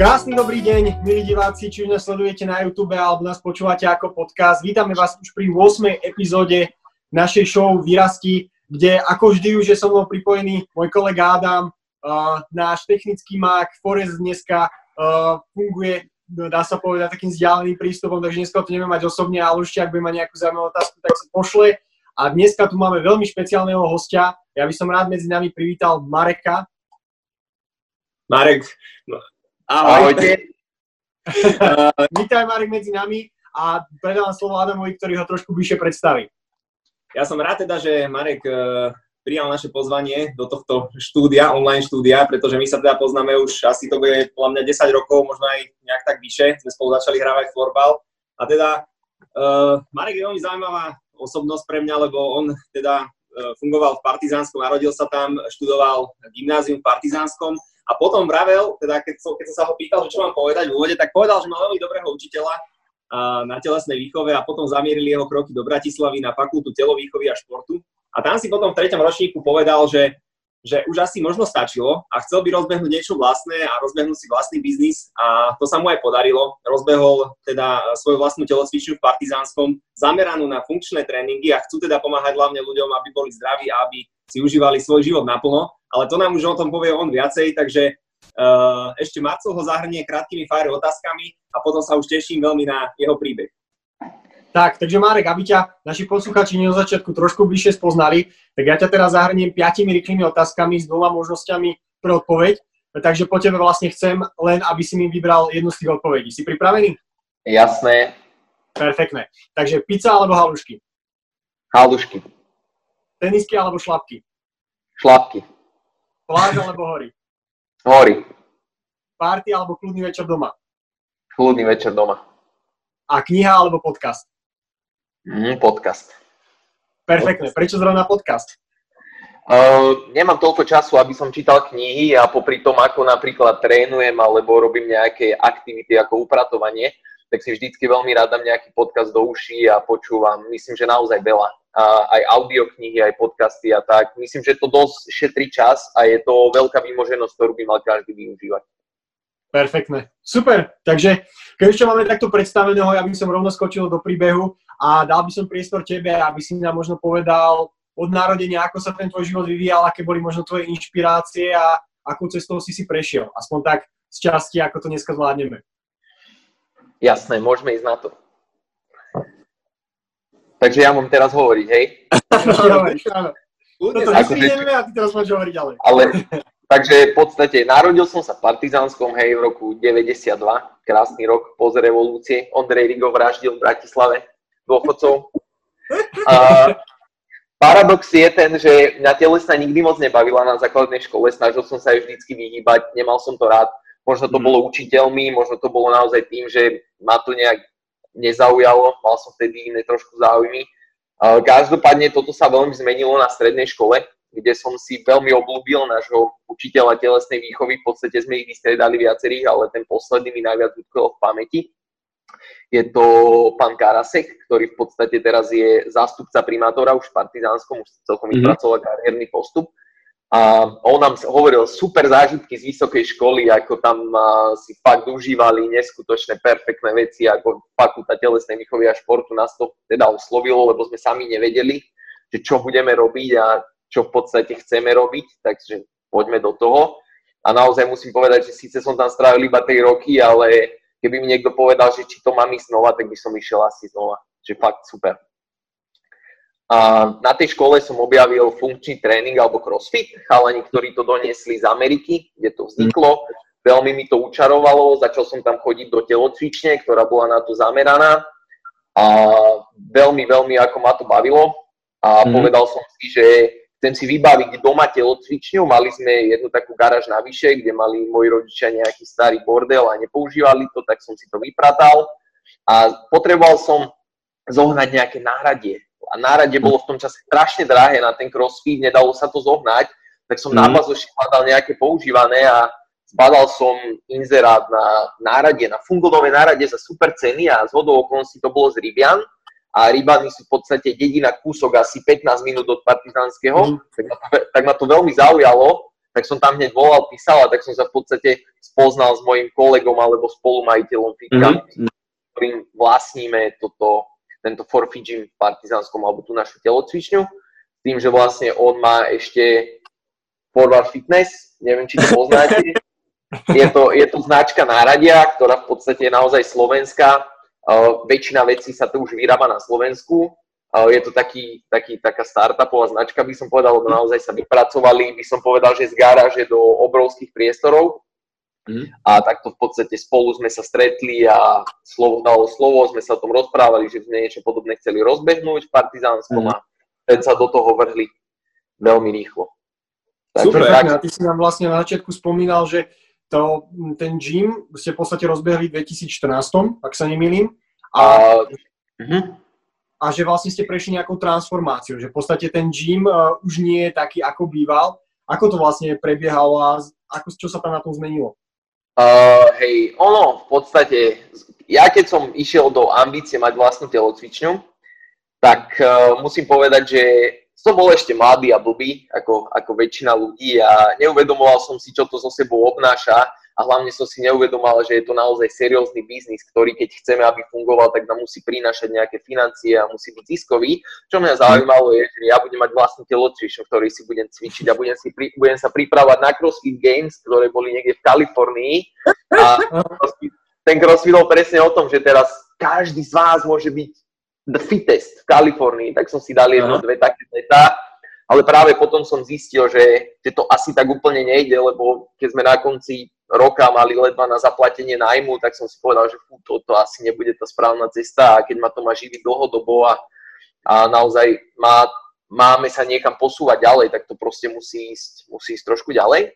Krásny dobrý deň, milí diváci, či už nás sledujete na YouTube alebo nás počúvate ako podcast. Vítame vás už pri 8. epizóde našej show Výrasti, kde ako vždy už je so mnou pripojený môj kolega Adam, uh, náš technický mák, Forest dneska uh, funguje, dá sa povedať, takým vzdialeným prístupom, takže dneska to nevieme mať osobne, ale určite, ak bude mať nejakú zaujímavú otázku, tak si pošle. A dneska tu máme veľmi špeciálneho hostia. Ja by som rád medzi nami privítal Mareka. Marek, no, Ahojte. Vítaj Marek medzi nami a predávam slovo Adamovi, ktorý ho trošku bližšie predstaví. Ja som rád teda, že Marek uh, prijal naše pozvanie do tohto štúdia, online štúdia, pretože my sa teda poznáme už asi to bude podľa mňa 10 rokov, možno aj nejak tak vyše. Sme spolu začali hrávať florbal. A teda uh, Marek je veľmi zaujímavá osobnosť pre mňa, lebo on teda uh, fungoval v Partizánskom, narodil sa tam, študoval gymnázium v Partizánskom a potom vravel, teda keď som, keď som sa ho pýtal, že čo mám povedať v úvode, tak povedal, že mal veľmi dobrého učiteľa na telesnej výchove a potom zamierili jeho kroky do Bratislavy na fakultu telovýchovy a športu. A tam si potom v treťom ročníku povedal, že, že už asi možno stačilo a chcel by rozbehnúť niečo vlastné a rozbehnúť si vlastný biznis a to sa mu aj podarilo. Rozbehol teda svoju vlastnú telocvičňu v Partizánskom zameranú na funkčné tréningy a chcú teda pomáhať hlavne ľuďom, aby boli zdraví a aby si užívali svoj život naplno ale to nám už o tom povie on viacej, takže uh, ešte Marcel ho zahrnie krátkými fire otázkami a potom sa už teším veľmi na jeho príbeh. Tak, takže Marek, aby ťa naši posluchači na začiatku trošku bližšie spoznali, tak ja ťa teraz zahrniem piatimi rýchlymi otázkami s dvoma možnosťami pre odpoveď. Takže po tebe vlastne chcem len, aby si mi vybral jednu z tých odpovedí. Si pripravený? Jasné. Perfektné. Takže pizza alebo halušky? Halušky. Tenisky alebo šlapky? Šlapky. Pláž alebo hory? Hory. Party alebo kľudný večer doma? Kľudný večer doma. A kniha alebo podcast? Mm, podcast. Perfektne. Prečo zrovna podcast? Uh, nemám toľko času, aby som čítal knihy a popri tom, ako napríklad trénujem alebo robím nejaké aktivity ako upratovanie, tak si vždycky veľmi rád dám nejaký podcast do uší a počúvam, myslím, že naozaj veľa aj audioknihy, aj podcasty a tak. Myslím, že to dosť šetrí čas a je to veľká výmoženosť, ktorú by mal každý využívať. Perfektné. Super. Takže keď ešte máme takto predstaveného, ja by som rovno skočil do príbehu a dal by som priestor tebe, aby si nám možno povedal od narodenia, ako sa ten tvoj život vyvíjal, aké boli možno tvoje inšpirácie a akú cestou si si prešiel. Aspoň tak z časti, ako to dneska zvládneme. Jasné, môžeme ísť na to. Takže ja mám teraz hovoriť, hej? áno. Toto akože, a ty teraz môžeš hovoriť ďalej. Ale, takže v podstate narodil som sa v Partizánskom, hej, v roku 92, krásny rok po revolúcie. Ondrej Rigo vraždil v Bratislave dôchodcov. A paradox je ten, že mňa telesná nikdy moc nebavila na základnej škole, snažil som sa aj vždycky vyhýbať, nemal som to rád. Možno to mhm. bolo učiteľmi, možno to bolo naozaj tým, že ma to nejak nezaujalo, mal som vtedy iné trošku záujmy. Každopádne toto sa veľmi zmenilo na strednej škole, kde som si veľmi obľúbil nášho učiteľa telesnej výchovy. V podstate sme ich vystredali viacerých, ale ten posledný mi najviac utkvel v pamäti. Je to pán Karasek, ktorý v podstate teraz je zástupca primátora už v Partizánskom, už celkom mm-hmm. vypracoval kariérny postup. A on nám hovoril super zážitky z vysokej školy, ako tam si fakt užívali neskutočné perfektné veci, ako fakulta telesnej výchovy a športu nás to teda oslovilo, lebo sme sami nevedeli, že čo budeme robiť a čo v podstate chceme robiť, takže poďme do toho. A naozaj musím povedať, že síce som tam strávil iba 3 roky, ale keby mi niekto povedal, že či to mám ísť znova, tak by som išiel asi znova. Že fakt super. A na tej škole som objavil funkčný tréning alebo crossfit, chalani, ktorí to doniesli z Ameriky, kde to vzniklo. Veľmi mi to učarovalo, začal som tam chodiť do telocvične, ktorá bola na to zameraná. A veľmi, veľmi ako ma to bavilo. A mm. povedal som si, že chcem si vybaviť doma telocvičňu, mali sme jednu takú garáž navyše, kde mali moji rodičia nejaký starý bordel a nepoužívali to, tak som si to vypratal. A potreboval som zohnať nejaké náhradie a nárade bolo v tom čase strašne drahé na ten crossfit, nedalo sa to zohnať, tak som mm. na bazoši hľadal nejaké používané a zbadal som inzerát na nárade, na fungonové nárade za super ceny a z hodou okolností to bolo z Rybian a Rybany sú v podstate dedina kúsok asi 15 minút od Partizánskeho, mm. tak, ma to, tak ma to veľmi zaujalo tak som tam hneď volal, písal a tak som sa v podstate spoznal s mojim kolegom alebo spolumajiteľom Fitka, mm-hmm. ktorým vlastníme toto, tento Forfi Gym v Partizánskom alebo tú našu telocvičňu. Tým, že vlastne on má ešte Forward Fitness, neviem, či to poznáte. Je to, je to značka náradia, ktorá v podstate je naozaj slovenská. Uh, väčšina vecí sa tu už vyrába na Slovensku. Uh, je to taký, taký, taká startupová značka, by som povedal, lebo naozaj sa vypracovali, by som povedal, že z garáže do obrovských priestorov. Mm. A takto v podstate spolu sme sa stretli a slovo dalo slovo, sme sa o tom rozprávali, že sme niečo podobné chceli rozbehnúť v Partizánskom mm. a teď sa do toho vrhli veľmi rýchlo. Super, tak... a ty si nám vlastne na začiatku spomínal, že to, ten gym ste v podstate rozbehli v 2014, ak sa nemýlim. A, uh, a že vlastne ste prešli nejakou transformáciou, že v podstate ten gym uh, už nie je taký, ako býval. Ako to vlastne prebiehalo a ako, čo sa tam na tom zmenilo? Uh, hej, ono v podstate, ja keď som išiel do ambície mať vlastnú telocvičňu, tak uh, musím povedať, že som bol ešte mladý a blbý, ako, ako väčšina ľudí a neuvedomoval som si, čo to so sebou obnáša a hlavne som si neuvedomoval, že je to naozaj seriózny biznis, ktorý keď chceme, aby fungoval, tak nám musí prinášať nejaké financie a musí byť ziskový. Čo mňa zaujímalo je, že ja budem mať vlastný telocvičňu, ktorý si budem cvičiť a budem, si pri, budem sa pripravovať na CrossFit Games, ktoré boli niekde v Kalifornii. A ten CrossFit bol presne o tom, že teraz každý z vás môže byť The Fittest v Kalifornii, tak som si dal jedno, dve také zeta, ale práve potom som zistil, že, že to asi tak úplne nejde, lebo keď sme na konci roka mali ledva na zaplatenie nájmu, tak som si povedal, že fú, to, to asi nebude tá správna cesta a keď ma to má živiť dlhodobo a, a naozaj má, máme sa niekam posúvať ďalej, tak to proste musí ísť, musí ísť trošku ďalej.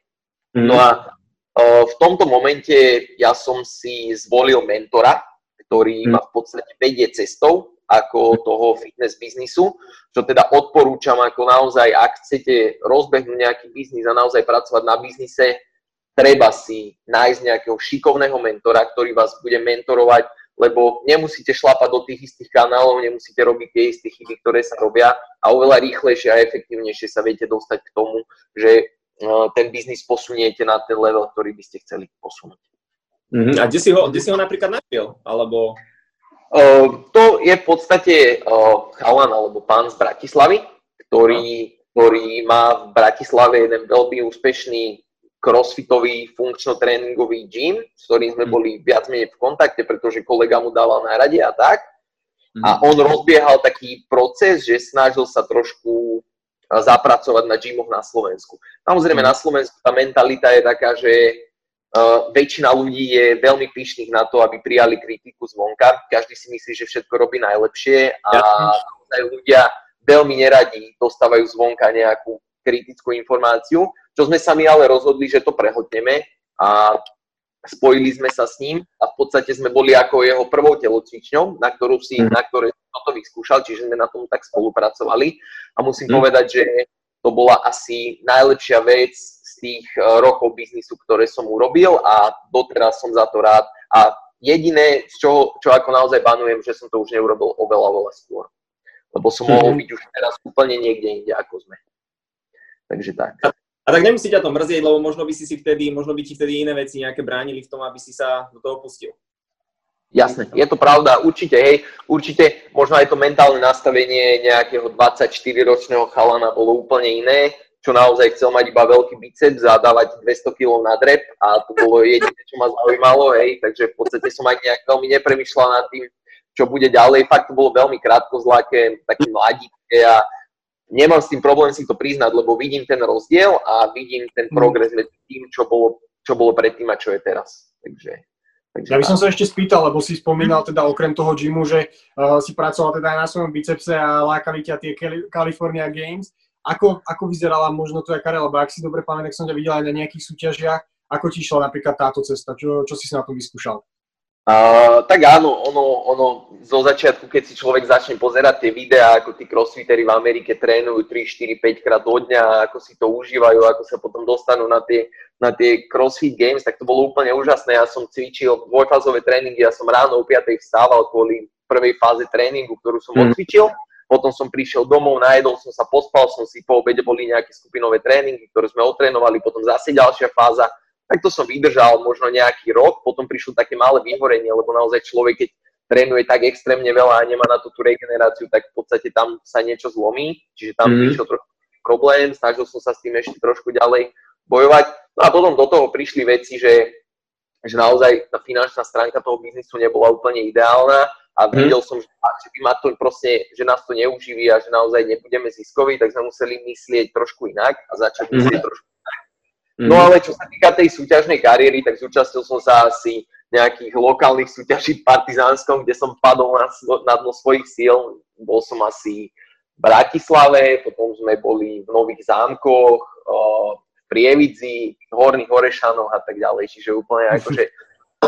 Mm. No a uh, v tomto momente ja som si zvolil mentora, ktorý mm. ma v podstate vedie cestou ako toho fitness biznisu, čo teda odporúčam ako naozaj, ak chcete rozbehnúť nejaký biznis a naozaj pracovať na biznise, treba si nájsť nejakého šikovného mentora, ktorý vás bude mentorovať, lebo nemusíte šlapať do tých istých kanálov, nemusíte robiť tie isté chyby, ktoré sa robia a oveľa rýchlejšie a efektívnejšie sa viete dostať k tomu, že e, ten biznis posuniete na ten level, ktorý by ste chceli posunúť. Mm-hmm. A kde si, ho, kde si ho napríklad našiel? Alebo to je v podstate chalan alebo pán z Bratislavy, ktorý, ktorý má v Bratislave jeden veľmi úspešný crossfitový funkčno-tréningový gym, s ktorým sme mhm. boli viac menej v kontakte, pretože kolega mu dával na rade a tak. A mhm. on rozbiehal taký proces, že snažil sa trošku zapracovať na gymoch na Slovensku. Samozrejme, mhm. na Slovensku tá mentalita je taká, že väčšina ľudí je veľmi pyšných na to, aby prijali kritiku zvonka. Každý si myslí, že všetko robí najlepšie a ja. ľudia veľmi neradi dostávajú zvonka nejakú kritickú informáciu, čo sme sa my ale rozhodli, že to prehodneme a spojili sme sa s ním a v podstate sme boli ako jeho prvou telocvičňou, na ktorú si, mm. na ktoré toto vyskúšal, čiže sme na tom tak spolupracovali a musím mm. povedať, že to bola asi najlepšia vec, tých e, rokov biznisu, ktoré som urobil a doteraz som za to rád. A jediné, čo, čo ako naozaj banujem, že som to už neurobil oveľa, oveľa skôr. Lebo som mm-hmm. mohol byť už teraz úplne niekde inde, ako sme. Takže tak. A, tak nemusí ťa to mrzieť, lebo možno by si si vtedy, možno by ti vtedy iné veci nejaké bránili v tom, aby si sa do toho pustil. Jasné, je to pravda, určite, hej, určite možno aj to mentálne nastavenie nejakého 24-ročného chalana bolo úplne iné, čo naozaj chcel mať iba veľký biceps a dávať 200 kg na drep a to bolo jediné, čo ma zaujímalo, hej, takže v podstate som aj nejak veľmi nepremýšľal nad tým, čo bude ďalej. Fakt to bolo veľmi krátkozlaké, také mladíčke a nemám s tým problém si to priznať, lebo vidím ten rozdiel a vidím ten mm. progres medzi tým, čo bolo, čo bolo predtým a čo je teraz. Takže, takže ja by som sa ešte spýtal, lebo si spomínal teda okrem toho gymu, že uh, si pracoval teda aj na svojom bicepse a lákali ťa tie California Games. Ako, ako vyzerala možno tvoja kariéra, lebo ak si dobre pamätám, som ťa videl aj na nejakých súťažiach, ako ti išla napríklad táto cesta, čo, čo si sa na tom vyskúšal? Uh, tak áno, ono, ono zo začiatku, keď si človek začne pozerať tie videá, ako tí crossfitery v Amerike trénujú 3, 4, 5 krát do dňa, ako si to užívajú, ako sa potom dostanú na tie, na tie crossfit games, tak to bolo úplne úžasné. Ja som cvičil dvojfázové tréningy, ja som ráno o 5 vstával kvôli prvej fáze tréningu, ktorú som mm. odcvičil potom som prišiel domov, najedol som sa, pospal som si, po obede boli nejaké skupinové tréningy, ktoré sme otrénovali, potom zase ďalšia fáza. Takto som vydržal možno nejaký rok, potom prišlo také malé vyhorenie, lebo naozaj človek, keď trénuje tak extrémne veľa a nemá na to tú regeneráciu, tak v podstate tam sa niečo zlomí, čiže tam mm. prišiel trošku problém, snažil som sa s tým ešte trošku ďalej bojovať. No a potom do toho prišli veci, že, že naozaj tá finančná stránka toho biznisu nebola úplne ideálna a mhm. videl som, že, že by ma to proste, že nás to neuživí a že naozaj nebudeme ziskoví, tak sme museli myslieť trošku inak a začať mm. myslieť trošku. Mm. No ale čo sa týka tej súťažnej kariéry, tak zúčastnil som sa asi nejakých lokálnych súťaží v Partizánskom, kde som padol na, na dno svojich síl. Bol som asi v Bratislave, potom sme boli v Nových zámkoch, v Prievidzi, Horných Horešanoch a tak ďalej. Čiže úplne akože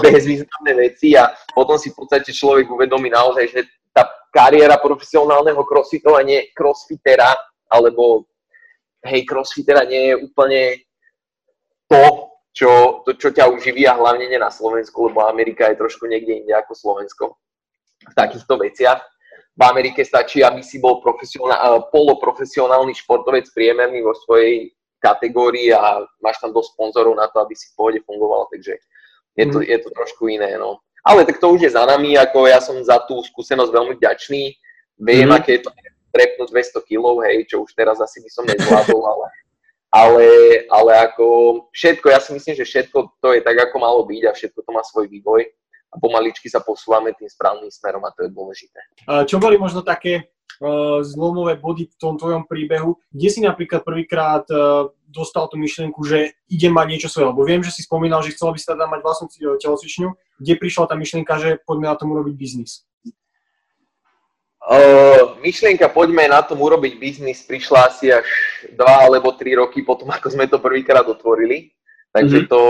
bezvýznamné veci a potom si v podstate človek uvedomí naozaj, že tá kariéra profesionálneho crossfitera nie crossfitera, alebo hej, crossfitera nie je úplne to, čo, to, čo ťa uživí a hlavne nie na Slovensku, lebo Amerika je trošku niekde inde ako Slovensko v takýchto veciach. V Amerike stačí, aby si bol profesionál, poloprofesionálny športovec priemerný vo svojej kategórii a máš tam dosť sponzorov na to, aby si v pohode fungoval, takže je to, mhm. je to trošku iné, no. Ale tak to už je za nami, ako ja som za tú skúsenosť veľmi vďačný. Viem, mm. aké je to trepnúť 200 kg, hej, čo už teraz asi by som nezvládol, ale, ale, ale ako všetko, ja si myslím, že všetko to je tak, ako malo byť a všetko to má svoj vývoj a pomaličky sa posúvame tým správnym smerom a to je dôležité. Čo boli možno také uh, zlomové body v tom tvojom príbehu, kde si napríklad prvýkrát uh, dostal tú myšlienku, že idem mať niečo svoje. Lebo viem, že si spomínal, že chcel by si teda mať vlastnú telocvičňu. Kde prišla tá myšlienka, že poďme na tom urobiť biznis? Uh, myšlienka poďme na tom urobiť biznis prišla asi až dva alebo tri roky potom, ako sme to prvýkrát otvorili. Takže mhm. to,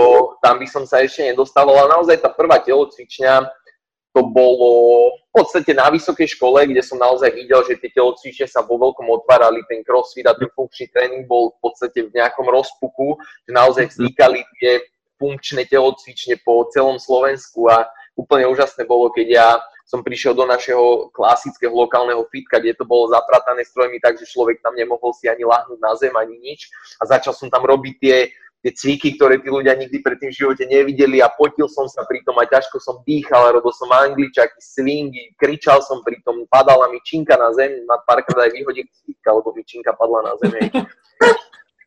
tam by som sa ešte nedostával, ale naozaj tá prvá telocvičňa, to bolo v podstate na vysokej škole, kde som naozaj videl, že tie telocvične sa vo veľkom otvárali, ten crossfit a ten funkčný tréning bol v podstate v nejakom rozpuku, že naozaj mhm. vznikali tie funkčné telocvične po celom Slovensku a úplne úžasné bolo, keď ja som prišiel do našeho klasického lokálneho fitka, kde to bolo zapratané strojmi tak, že človek tam nemohol si ani lahnúť na zem, ani nič. A začal som tam robiť tie tie cviky, ktoré tí ľudia nikdy predtým v živote nevideli a potil som sa pri tom a ťažko som dýchal, robil som angličaky, swingy, kričal som pri tom, padala mi činka na zem, ma párkrát aj vyhodil fitka, lebo mi činka padla na zem.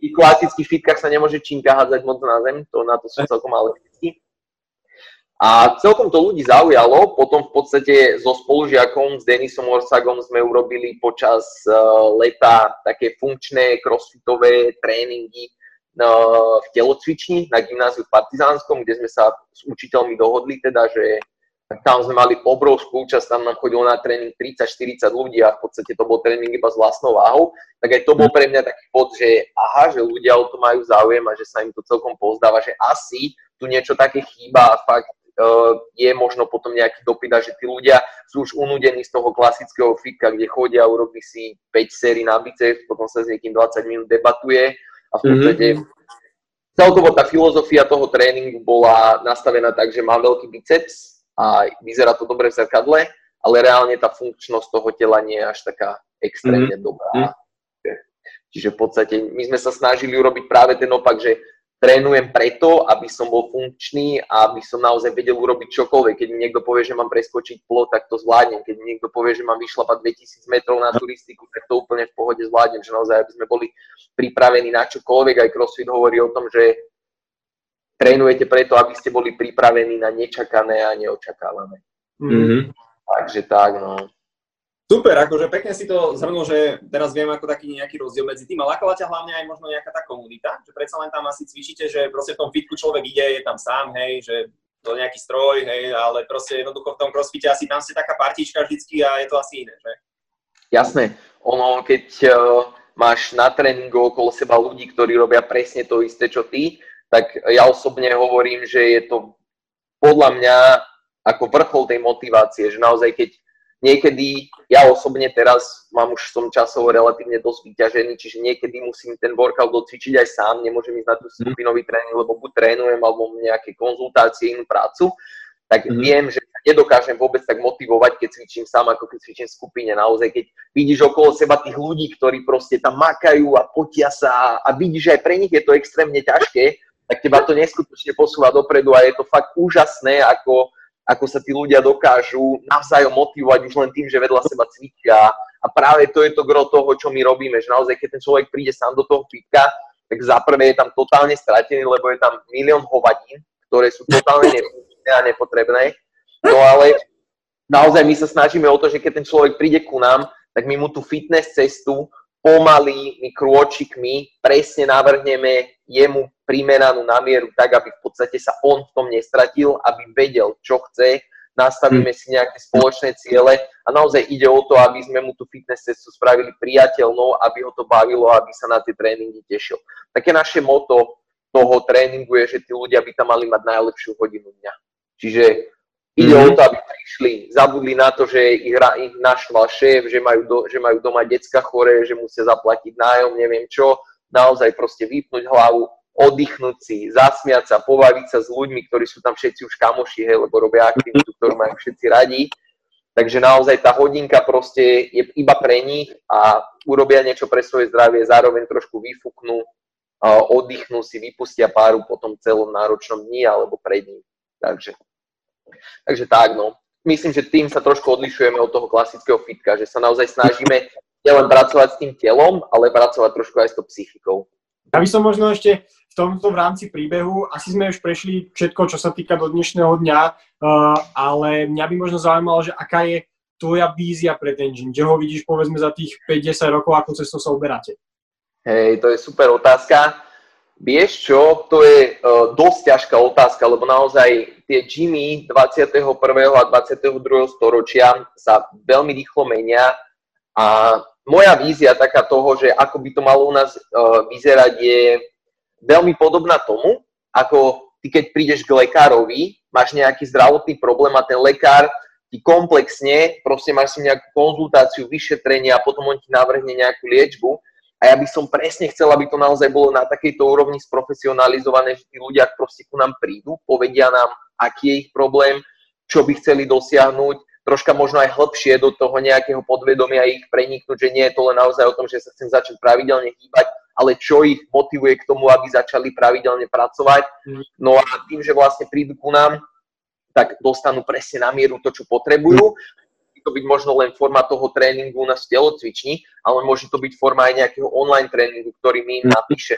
V klasických fitkách sa nemôže činka hádzať moc na zem, to na to sú celkom fitky. A celkom to ľudí zaujalo, potom v podstate so spolužiakom, s Denisom Orsagom sme urobili počas uh, leta také funkčné crossfitové tréningy, v telocvični na gymnáziu v Partizánskom, kde sme sa s učiteľmi dohodli teda, že tam sme mali obrovskú účasť, tam nám chodilo na tréning 30-40 ľudí a v podstate to bol tréning iba s vlastnou váhou, tak aj to bol pre mňa taký bod, že aha, že ľudia o to majú záujem a že sa im to celkom pozdáva, že asi tu niečo také chýba a fakt je možno potom nejaký dopyt a že tí ľudia sú už unudení z toho klasického fika, kde chodia, urobí si 5 sérií na biceps, potom sa s niekým 20 minút debatuje a v podstate mm-hmm. celkovo tá filozofia toho tréningu bola nastavená tak, že má veľký biceps a vyzerá to dobre v zrkadle, ale reálne tá funkčnosť toho tela nie je až taká extrémne mm-hmm. dobrá. Mhm. Čiže v podstate my sme sa snažili urobiť práve ten opak, že trénujem preto, aby som bol funkčný a aby som naozaj vedel urobiť čokoľvek. Keď mi niekto povie, že mám preskočiť plot, tak to zvládnem. Keď mi niekto povie, že mám vyšlapať 2000 metrov na turistiku, tak to úplne v pohode zvládnem. Že naozaj, aby sme boli pripravení na čokoľvek. Aj CrossFit hovorí o tom, že trénujete preto, aby ste boli pripravení na nečakané a neočakávané. Mm-hmm. Takže tak, no. Super, akože pekne si to zhrnul, že teraz viem ako taký nejaký rozdiel medzi tým, a lákala ťa hlavne aj možno nejaká tá komunita, že predsa len tam asi cvičíte, že proste v tom fitku človek ide, je tam sám, hej, že to nejaký stroj, hej, ale proste jednoducho v tom crossfite asi tam ste taká partička vždycky a je to asi iné, že? Jasné, ono keď uh, máš na tréningu okolo seba ľudí, ktorí robia presne to isté, čo ty, tak ja osobne hovorím, že je to podľa mňa ako vrchol tej motivácie, že naozaj keď niekedy, ja osobne teraz mám už som časovo relatívne dosť vyťažený, čiže niekedy musím ten workout docvičiť aj sám, nemôžem ísť na tú skupinový tréning, lebo buď trénujem, alebo nejaké konzultácie, inú prácu, tak mm. viem, že nedokážem vôbec tak motivovať, keď cvičím sám, ako keď cvičím v skupine. Naozaj, keď vidíš okolo seba tých ľudí, ktorí proste tam makajú a potia sa a vidíš, že aj pre nich je to extrémne ťažké, tak teba to neskutočne posúva dopredu a je to fakt úžasné, ako, ako sa tí ľudia dokážu navzájom motivovať už len tým, že vedľa seba cvičia. A práve to je to gro toho, čo my robíme, že naozaj, keď ten človek príde sám do toho fitka, tak za prvé je tam totálne stratený, lebo je tam milión hovadín, ktoré sú totálne nepotrebné a nepotrebné. No ale naozaj my sa snažíme o to, že keď ten človek príde ku nám, tak my mu tú fitness cestu pomalými krôčikmi presne navrhneme jemu primeranú na mieru tak, aby v podstate sa on v tom nestratil, aby vedel, čo chce, nastavíme si nejaké spoločné ciele a naozaj ide o to, aby sme mu tú fitness cestu spravili priateľnou, aby ho to bavilo, aby sa na tie tréningy tešil. Také naše moto toho tréningu je, že tí ľudia by tam mali mať najlepšiu hodinu dňa. Čiže Ide mm-hmm. o to, aby prišli, zabudli na to, že ich, ich naštval šéf, že majú, do, že majú doma decka choré, že musia zaplatiť nájom, neviem čo. Naozaj proste vypnúť hlavu, oddychnúť si, zasmiať sa, pobaviť sa s ľuďmi, ktorí sú tam všetci už kamoši, hej, lebo robia aktivitu, ktorú majú všetci radi. Takže naozaj tá hodinka proste je iba pre nich a urobia niečo pre svoje zdravie, zároveň trošku vyfúknú, oddychnú si, vypustia páru po tom celom náročnom dni alebo pred ním. Takže Takže tak, no. Myslím, že tým sa trošku odlišujeme od toho klasického fitka, že sa naozaj snažíme nielen pracovať s tým telom, ale pracovať trošku aj s tou psychikou. Ja by som možno ešte v tomto v rámci príbehu, asi sme už prešli všetko, čo sa týka do dnešného dňa, uh, ale mňa by možno zaujímalo, že aká je tvoja vízia pre ten gym, kde ho vidíš povedzme za tých 5-10 rokov, ako cestou sa uberáte? Hej, to je super otázka. Vieš čo, to je uh, dosť ťažká otázka, lebo naozaj tie gymy 21. a 22. storočia sa veľmi rýchlo menia a moja vízia taká toho, že ako by to malo u nás uh, vyzerať, je veľmi podobná tomu, ako ty keď prídeš k lekárovi, máš nejaký zdravotný problém a ten lekár ti komplexne, proste máš si nejakú konzultáciu, vyšetrenie a potom on ti navrhne nejakú liečbu a ja by som presne chcel, aby to naozaj bolo na takejto úrovni sprofesionalizované, že tí ľudia proste ku nám prídu, povedia nám, aký je ich problém, čo by chceli dosiahnuť, troška možno aj hlbšie do toho nejakého podvedomia ich preniknúť, že nie je to len naozaj o tom, že sa chcem začať pravidelne hýbať, ale čo ich motivuje k tomu, aby začali pravidelne pracovať. Mm. No a tým, že vlastne prídu ku nám, tak dostanú presne na mieru to, čo potrebujú to byť možno len forma toho tréningu na telocvični, ale môže to byť forma aj nejakého online tréningu, ktorý my mhm. napíše.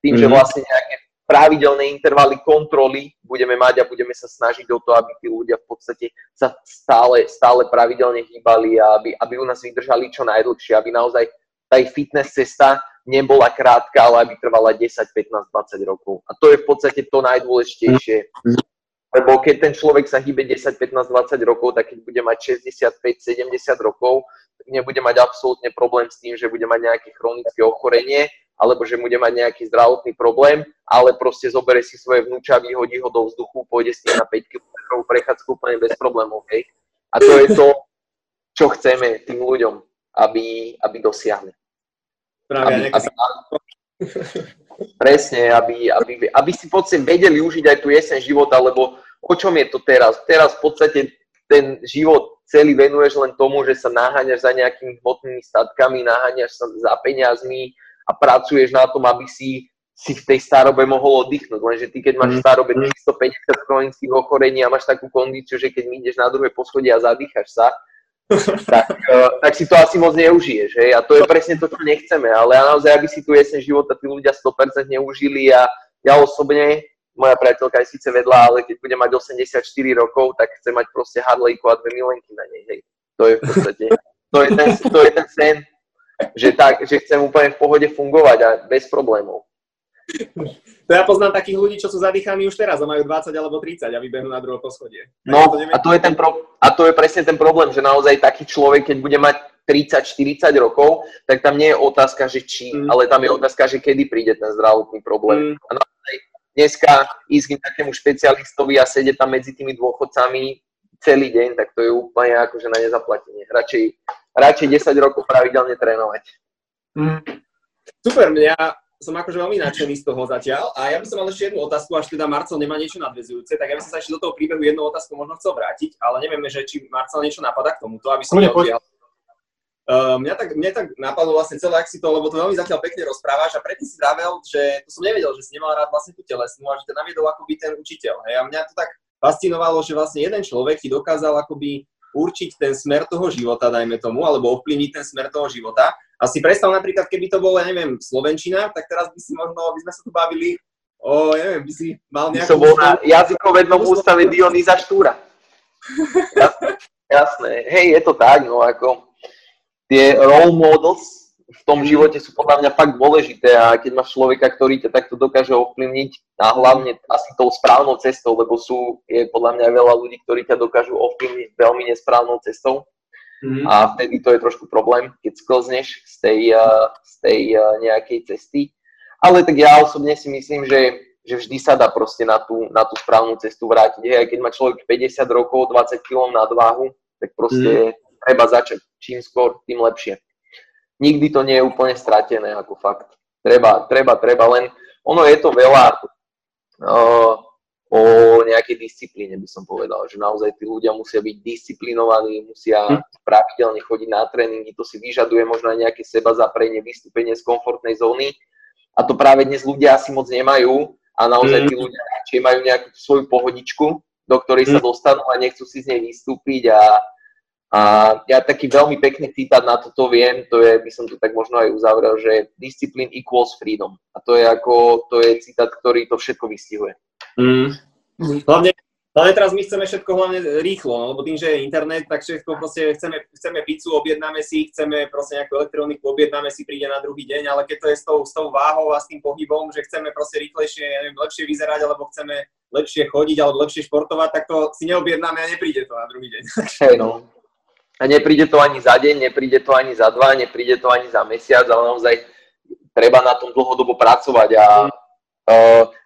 Tým, že mhm. vlastne nejaké pravidelné intervaly kontroly budeme mať a budeme sa snažiť o to, aby tí ľudia v podstate sa stále, stále pravidelne hýbali a aby, aby u nás vydržali čo najdlhšie, aby naozaj tá ich fitness cesta nebola krátka, ale aby trvala 10, 15, 20 rokov. A to je v podstate to najdôležitejšie mhm. Lebo keď ten človek sa hýbe 10, 15, 20 rokov, tak keď bude mať 65, 70 rokov, tak nebude mať absolútne problém s tým, že bude mať nejaké chronické ochorenie, alebo že bude mať nejaký zdravotný problém, ale proste zoberie si svoje vnúča, vyhodí ho do vzduchu, pôjde s tým na 5 km prechádzku úplne bez problémov. Okay? A to je to, čo chceme tým ľuďom, aby, aby dosiahli. Práve, aby, aby, Presne, aby, aby, aby si podstate vedeli užiť aj tú jeseň života, lebo o čom je to teraz? Teraz v podstate ten život celý venuješ len tomu, že sa naháňaš za nejakými hmotnými statkami, naháňaš sa za peniazmi a pracuješ na tom, aby si si v tej starobe mohol oddychnúť. Lenže ty, keď máš v starobe 350 chronických ochorení a máš takú kondíciu, že keď ideš na druhé poschodie a zadýchaš sa, tak, uh, tak si to asi moc neužiješ. Hej? A to je presne to, čo nechceme. Ale ja naozaj, aby si tu jeseň života tí ľudia 100% neužili a ja osobne, moja priateľka je síce vedľa, ale keď bude mať 84 rokov, tak chce mať proste Harleyku a dve milenky na nej. Hej. To je v podstate, to je ten, to je ten sen, že, tak, že chcem úplne v pohode fungovať a bez problémov. To ja poznám takých ľudí, čo sú zadýchaní už teraz a majú 20 alebo 30 a vybehnú na druhé poschodie. No to a, to je ten pro, a to je presne ten problém, že naozaj taký človek, keď bude mať 30-40 rokov, tak tam nie je otázka, že či, mm. ale tam je otázka, že kedy príde ten zdravotný problém. Mm. A naozaj dneska ísť k takému špecialistovi a sedieť tam medzi tými dôchodcami celý deň, tak to je úplne akože na nezaplatenie. Radšej, radšej 10 rokov pravidelne trénovať. Mm. Super, mňa som akože veľmi nadšený z toho zatiaľ. A ja by som mal ešte jednu otázku, až teda Marcel nemá niečo nadvezujúce, tak ja by som sa ešte do toho príbehu jednu otázku možno chcel vrátiť, ale nevieme, že či Marcel niečo napadá k tomuto, aby som neodbial. Uh, mňa, tak, mňa tak napadlo vlastne celé, ak si to, lebo to veľmi zatiaľ pekne rozprávaš a predtým si vravel, že to som nevedel, že si nemal rád vlastne tú telesnú a že ťa naviedol akoby ten učiteľ. Hej. A mňa to tak fascinovalo, že vlastne jeden človek ti dokázal akoby určiť ten smer toho života, dajme tomu, alebo ovplyvniť ten smer toho života. A si predstav napríklad, keby to bolo, ja neviem, Slovenčina, tak teraz by si možno, by sme sa tu bavili o, ja neviem, by si mal nejakú... Som bol na jazykovednom ústave Dionýza Štúra. Jasné, jasné. Hej, je to tak, no ako tie role models v tom živote sú podľa mňa fakt dôležité a keď máš človeka, ktorý ťa takto dokáže ovplyvniť a hlavne asi tou správnou cestou, lebo sú, je podľa mňa veľa ľudí, ktorí ťa dokážu ovplyvniť veľmi nesprávnou cestou mm. a vtedy to je trošku problém, keď sklzneš z tej, z tej nejakej cesty. Ale tak ja osobne si myslím, že, že vždy sa dá proste na tú, na tú správnu cestu vrátiť. Hej, keď má človek 50 rokov, 20 kg nadváhu, tak proste mm. treba začať. Čím skôr, tým lepšie nikdy to nie je úplne stratené, ako fakt. Treba, treba, treba, len ono je to veľa uh, o nejakej disciplíne, by som povedal, že naozaj tí ľudia musia byť disciplinovaní, musia hm. pravidelne chodiť na tréningy, to si vyžaduje možno aj nejaké seba zaprenie, vystúpenie z komfortnej zóny a to práve dnes ľudia asi moc nemajú a naozaj hm. tí ľudia radšej majú nejakú svoju pohodičku, do ktorej sa hm. dostanú a nechcú si z nej vystúpiť a a ja taký veľmi pekný citát na toto viem, to je, by som to tak možno aj uzavrel, že discipline equals freedom. A to je ako, to je citát, ktorý to všetko vystihuje. Mm. Hlavne, hlavne teraz my chceme všetko hlavne rýchlo, no, lebo tým, že je internet, tak všetko proste chceme, chceme pizzu, objednáme si, chceme proste nejakú elektroniku, objednáme si, príde na druhý deň, ale keď to je s tou, s tou váhou a s tým pohybom, že chceme proste rýchlejšie, ja neviem, lepšie vyzerať, alebo chceme lepšie chodiť alebo lepšie športovať, tak to si neobjednáme a nepríde to na druhý deň. Hey, no. A nepríde to ani za deň, nepríde to ani za dva, nepríde to ani za mesiac, ale naozaj treba na tom dlhodobo pracovať. A, uh,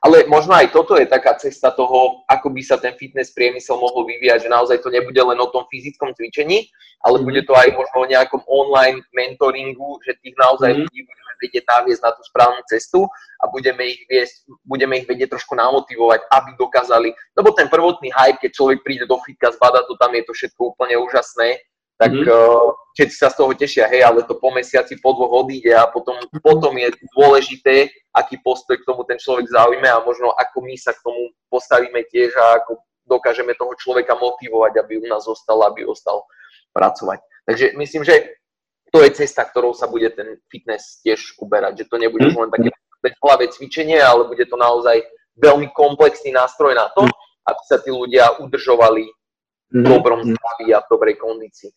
ale možno aj toto je taká cesta toho, ako by sa ten fitness priemysel mohol vyvíjať, že naozaj to nebude len o tom fyzickom cvičení, ale mm. bude to aj možno o nejakom online mentoringu, že tých naozaj mm. ľudí budeme vedieť naviesť na tú správnu cestu a budeme ich, viesť, budeme ich vedieť trošku namotivovať, aby dokázali, lebo ten prvotný hype, keď človek príde do fitka, zbada to tam, je to všetko úplne úžasné, tak mm-hmm. všetci sa z toho tešia, hej, ale to po mesiaci, po dvoch odíde a potom, potom je dôležité, aký postoj k tomu ten človek zaujme a možno ako my sa k tomu postavíme tiež a ako dokážeme toho človeka motivovať, aby u nás zostal, aby ostal pracovať. Takže myslím, že to je cesta, ktorou sa bude ten fitness tiež uberať, že to nebude mm-hmm. len také hlave cvičenie, ale bude to naozaj veľmi komplexný nástroj na to, mhm. aby sa tí ľudia udržovali v mhm. dobrom zdraví a v dobrej kondícii.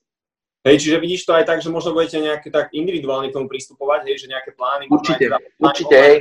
Hej, čiže vidíš to aj tak, že možno budete nejaké tak individuálne k tomu pristupovať, hej, že nejaké plány... Určite, teda, určite, hej.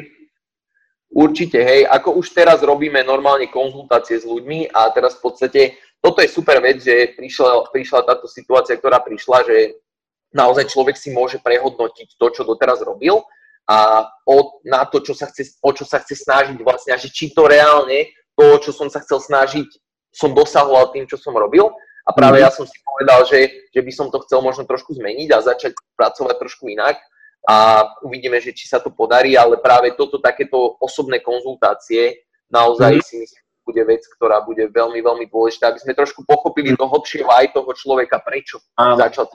Určite, hej. Ako už teraz robíme normálne konzultácie s ľuďmi a teraz v podstate toto je super vec, že prišla, prišla táto situácia, ktorá prišla, že naozaj človek si môže prehodnotiť to, čo doteraz robil a o, na to, čo sa chce, o čo sa chce snažiť vlastne a že či to reálne, to, čo som sa chcel snažiť, som dosahoval tým, čo som robil a práve ja som si povedal, že, že by som to chcel možno trošku zmeniť a začať pracovať trošku inak a uvidíme, že či sa to podarí, ale práve toto takéto osobné konzultácie naozaj mm. si myslím, bude vec, ktorá bude veľmi, veľmi dôležitá, aby sme trošku pochopili do hlbšieho aj toho človeka, prečo Áno. začal.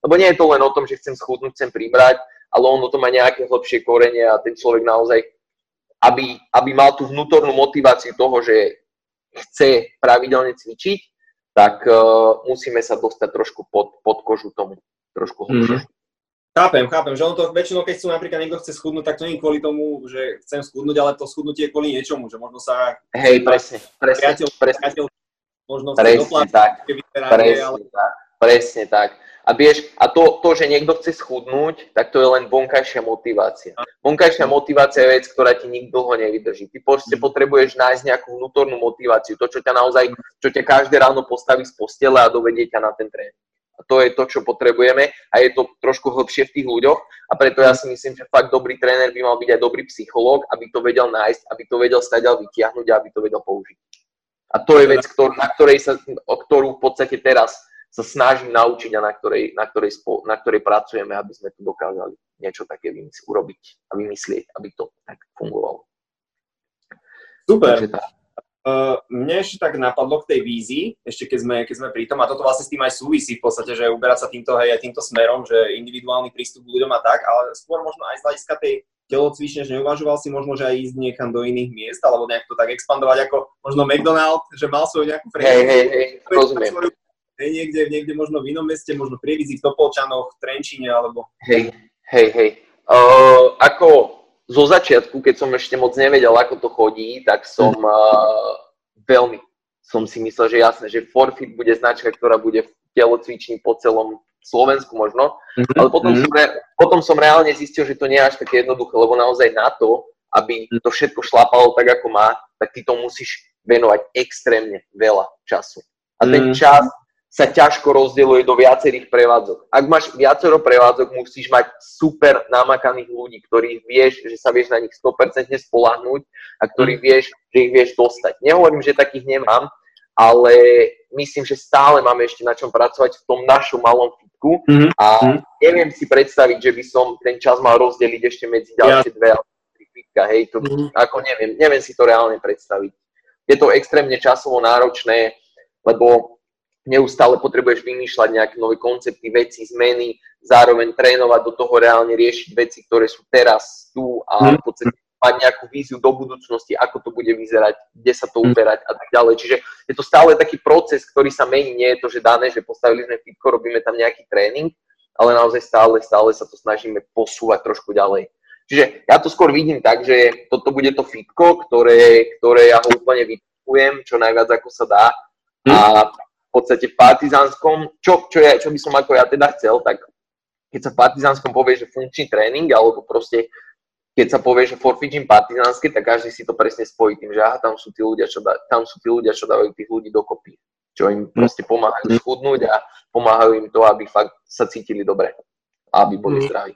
Lebo nie je to len o tom, že chcem schudnúť, chcem pribrať, ale ono to má nejaké hlbšie korene a ten človek naozaj, aby, aby mal tú vnútornú motiváciu toho, že chce pravidelne cvičiť, tak uh, musíme sa dostať trošku pod, pod kožu tomu, trošku hlbšie. Mm-hmm. Chápem, chápem, že ono to väčšinou, keď sú napríklad niekto chce schudnúť, tak to nie je kvôli tomu, že chcem schudnúť, ale to schudnutie je kvôli niečomu, že možno sa... Hej, presne, presne, priateľ, presne, priateľ, možno presne tak, presne ale... tak, presne tak. A vieš, a to, to, že niekto chce schudnúť, tak to je len vonkajšia motivácia. Vonkajšia motivácia je vec, ktorá ti nikto dlho nevydrží. Ty proste mm. potrebuješ nájsť nejakú vnútornú motiváciu, to, čo ťa naozaj, čo ťa každé ráno postaví z postele a dovedie ťa na ten tréning. A to je to, čo potrebujeme a je to trošku hlbšie v tých ľuďoch a preto ja si myslím, že fakt dobrý tréner by mal byť aj dobrý psychológ, aby to vedel nájsť, aby to vedel stať vytiahnuť a aby to vedel použiť. A to je vec, ktor- na ktorej sa, o ktorú v podstate teraz sa snažím naučiť a na ktorej, na, ktorej spo, na ktorej pracujeme, aby sme tu dokázali niečo také vymysl- urobiť a vymyslieť, aby to fungovalo. Super. Uh, mne ešte tak napadlo k tej vízii, ešte keď sme, keď sme pri tom, a toto vlastne s tým aj súvisí v podstate, že uberať sa týmto, hej, aj týmto smerom, že individuálny prístup k ľuďom a tak, ale skôr možno aj z hľadiska tej telocvične, že neuvažoval si možno, že aj ísť niekam do iných miest, alebo nejak to tak expandovať ako možno McDonald, že mal svoju nejakú franchise. Hej, hej, hej, rozumiem. Hej, niekde, niekde možno v inom meste, možno prievizi v Topolčanoch, v Trenčine, alebo... Hej, hej, hej. Uh, ako zo začiatku, keď som ešte moc nevedel, ako to chodí, tak som uh, veľmi som si myslel, že jasné, že Forfit bude značka, ktorá bude v telocvični po celom Slovensku možno, mm-hmm. ale potom, mm-hmm. som re, potom som reálne zistil, že to nie je až také jednoduché, lebo naozaj na to, aby to všetko šlapalo tak, ako má, tak ty to musíš venovať extrémne veľa času. A ten mm-hmm. čas sa ťažko rozdeľuje do viacerých prevádzok. Ak máš viacero prevádzok, musíš mať super namakaných ľudí, ktorých vieš, že sa vieš na nich 100% spolahnúť a ktorých mm. vieš, že ich vieš dostať. Nehovorím, že takých nemám, ale myslím, že stále máme ešte na čom pracovať v tom našom malom fitku mm-hmm. a mhm. neviem si predstaviť, že by som ten čas mal rozdeliť ešte medzi ďalšie ja. dve alebo tri fitka, hej, to, mm-hmm. ako neviem, neviem si to reálne predstaviť. Je to extrémne časovo náročné, lebo neustále potrebuješ vymýšľať nejaké nové koncepty, veci, zmeny, zároveň trénovať do toho reálne riešiť veci, ktoré sú teraz tu a mhm. v podstate mať nejakú víziu do budúcnosti, ako to bude vyzerať, kde sa to mhm. uberať a tak ďalej. Čiže je to stále taký proces, ktorý sa mení, nie je to, že dané, že postavili sme fitko, robíme tam nejaký tréning, ale naozaj stále, stále sa to snažíme posúvať trošku ďalej. Čiže ja to skôr vidím tak, že toto bude to fitko, ktoré, ktoré ja ho úplne vytupujem, čo najviac ako sa dá. A mhm podstate v partizánskom, čo, čo, je, čo by som ako ja teda chcel, tak keď sa v partizánskom povie, že funkčný tréning, alebo proste keď sa povie, že forfidžím partizánske, tak každý si to presne spojí tým, že aha, tam sú tí ľudia, čo, dá, tam sú tí ľudia, čo dávajú tých ľudí dokopy, čo im proste pomáhajú mhm. schudnúť a pomáhajú im to, aby fakt sa cítili dobre a aby boli mhm. zdraví.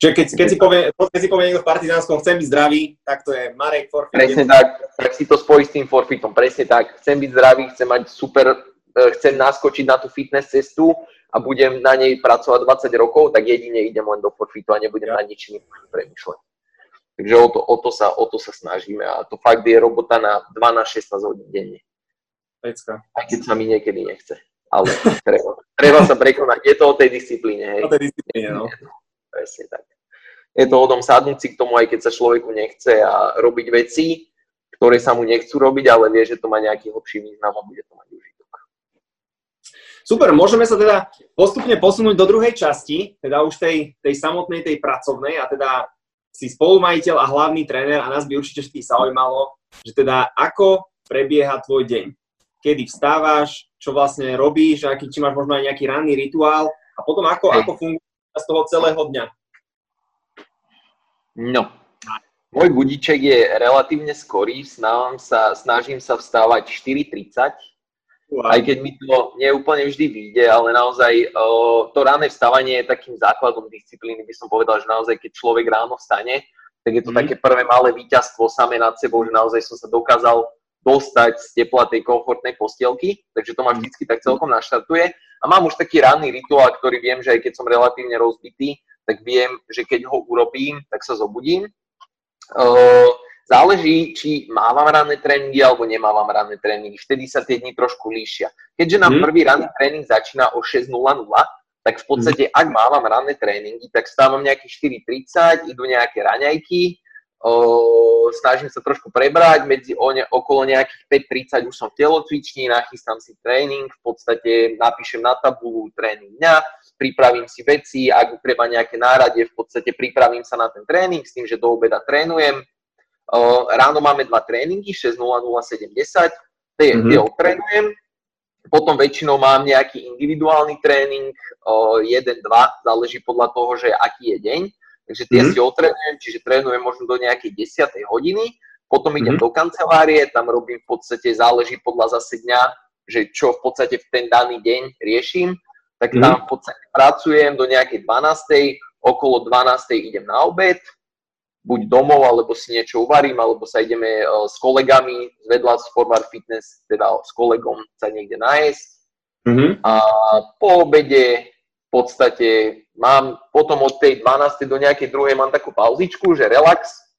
Čiže keď, keď, si povie, keď si povie niekto v Partizánskom, chcem byť zdravý, tak to je Marek Forfit. Presne tak, tak si to spojí s tým Forfitom, presne tak. Chcem byť zdravý, chcem mať super chcem naskočiť na tú fitness cestu a budem na nej pracovať 20 rokov, tak jedine idem len do forfitu a nebudem na nič premyšľať. Takže o to, o, to sa, o to sa snažíme a to fakt je robota na 12-16 hodín denne. Pecka. Aj keď sa mi niekedy nechce. Ale treba, treba sa prekonať. Je to o tej disciplíne. Hej. O tej disciplíne, no. Presne tak. Je to o tom sadnúť si k tomu, aj keď sa človeku nechce a robiť veci, ktoré sa mu nechcú robiť, ale vie, že to má nejaký hlbší význam a bude to mať užiť. Super, môžeme sa teda postupne posunúť do druhej časti, teda už tej, tej samotnej, tej pracovnej a teda si spolumajiteľ a hlavný tréner a nás by určite všetkých zaujímalo, že teda ako prebieha tvoj deň. Kedy vstávaš, čo vlastne robíš, aký, či máš možno aj nejaký ranný rituál a potom ako, ako funguje z toho celého dňa. No, môj budíček je relatívne skorý, sa, snažím sa vstávať 4.30, Wow. Aj keď mi to neúplne vždy vyjde, ale naozaj to ráne vstávanie je takým základom disciplíny, by som povedal, že naozaj keď človek ráno vstane, tak je to mm. také prvé malé víťazstvo samé nad sebou, že naozaj som sa dokázal dostať z tepla tej komfortnej postielky, takže to ma mhm. vždycky tak celkom naštartuje. A mám už taký ranný rituál, ktorý viem, že aj keď som relatívne rozbitý, tak viem, že keď ho urobím, tak sa zobudím. Uh, Záleží, či mávam ranné tréningy alebo nemávam ranné tréningy. Vtedy sa tie dni trošku líšia. Keďže nám hmm. prvý ranný tréning začína o 6.00, tak v podstate, hmm. ak mávam ranné tréningy, tak stávam nejakých 4.30, idú nejaké raňajky, o, snažím sa trošku prebrať, medzi o ne, okolo nejakých 5.30 už som v telocvični, nachystám si tréning, v podstate napíšem na tabulu tréning dňa, pripravím si veci, ak treba nejaké nárade, v podstate pripravím sa na ten tréning s tým, že do obeda trénujem, Ráno máme dva tréningy, 6.00, 7.10, tie, mm-hmm. tie odtrénujem. Potom väčšinou mám nejaký individuálny tréning, 1-2, záleží podľa toho, že aký je deň. Takže tie mm-hmm. si otrénujem, čiže trénujem možno do nejakej 10. hodiny. Potom idem mm-hmm. do kancelárie, tam robím v podstate, záleží podľa zase dňa, že čo v podstate v ten daný deň riešim. Tak mm-hmm. tam v podstate pracujem do nejakej 12. Okolo 12. idem na obed, buď domov, alebo si niečo uvarím, alebo sa ideme e, s kolegami vedľa z Forward Fitness, teda s kolegom sa niekde nájsť. Mm-hmm. A po obede v podstate mám potom od tej 12. do nejakej druhej mám takú pauzičku, že relax,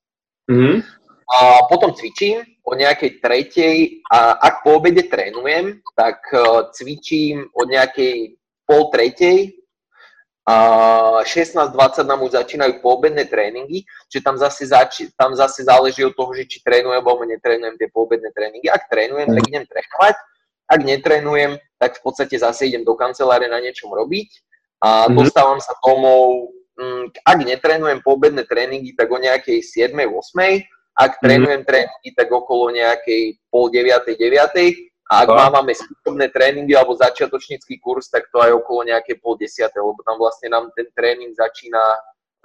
Mm-hmm. A potom cvičím o nejakej tretej a ak po obede trénujem, tak uh, cvičím o nejakej pol tretej 16-20 nám už začínajú poobedné tréningy, čiže tam zase, zači- tam zase záleží od toho, že či trénujem alebo netrénujem tie poobedné tréningy. Ak trénujem, tak idem trénovať. Ak netrénujem, tak v podstate zase idem do kancelárie na niečom robiť a mm-hmm. dostávam sa domov. Mm, ak netrénujem poobedné tréningy, tak o nejakej 7-8. Ak mhm. trénujem mm-hmm. tréningy, tak okolo nejakej pol 9 9 a ak no. máme skúšobné tréningy alebo začiatočnícky kurz, tak to aj okolo nejaké pol desiate, lebo tam vlastne nám ten tréning začína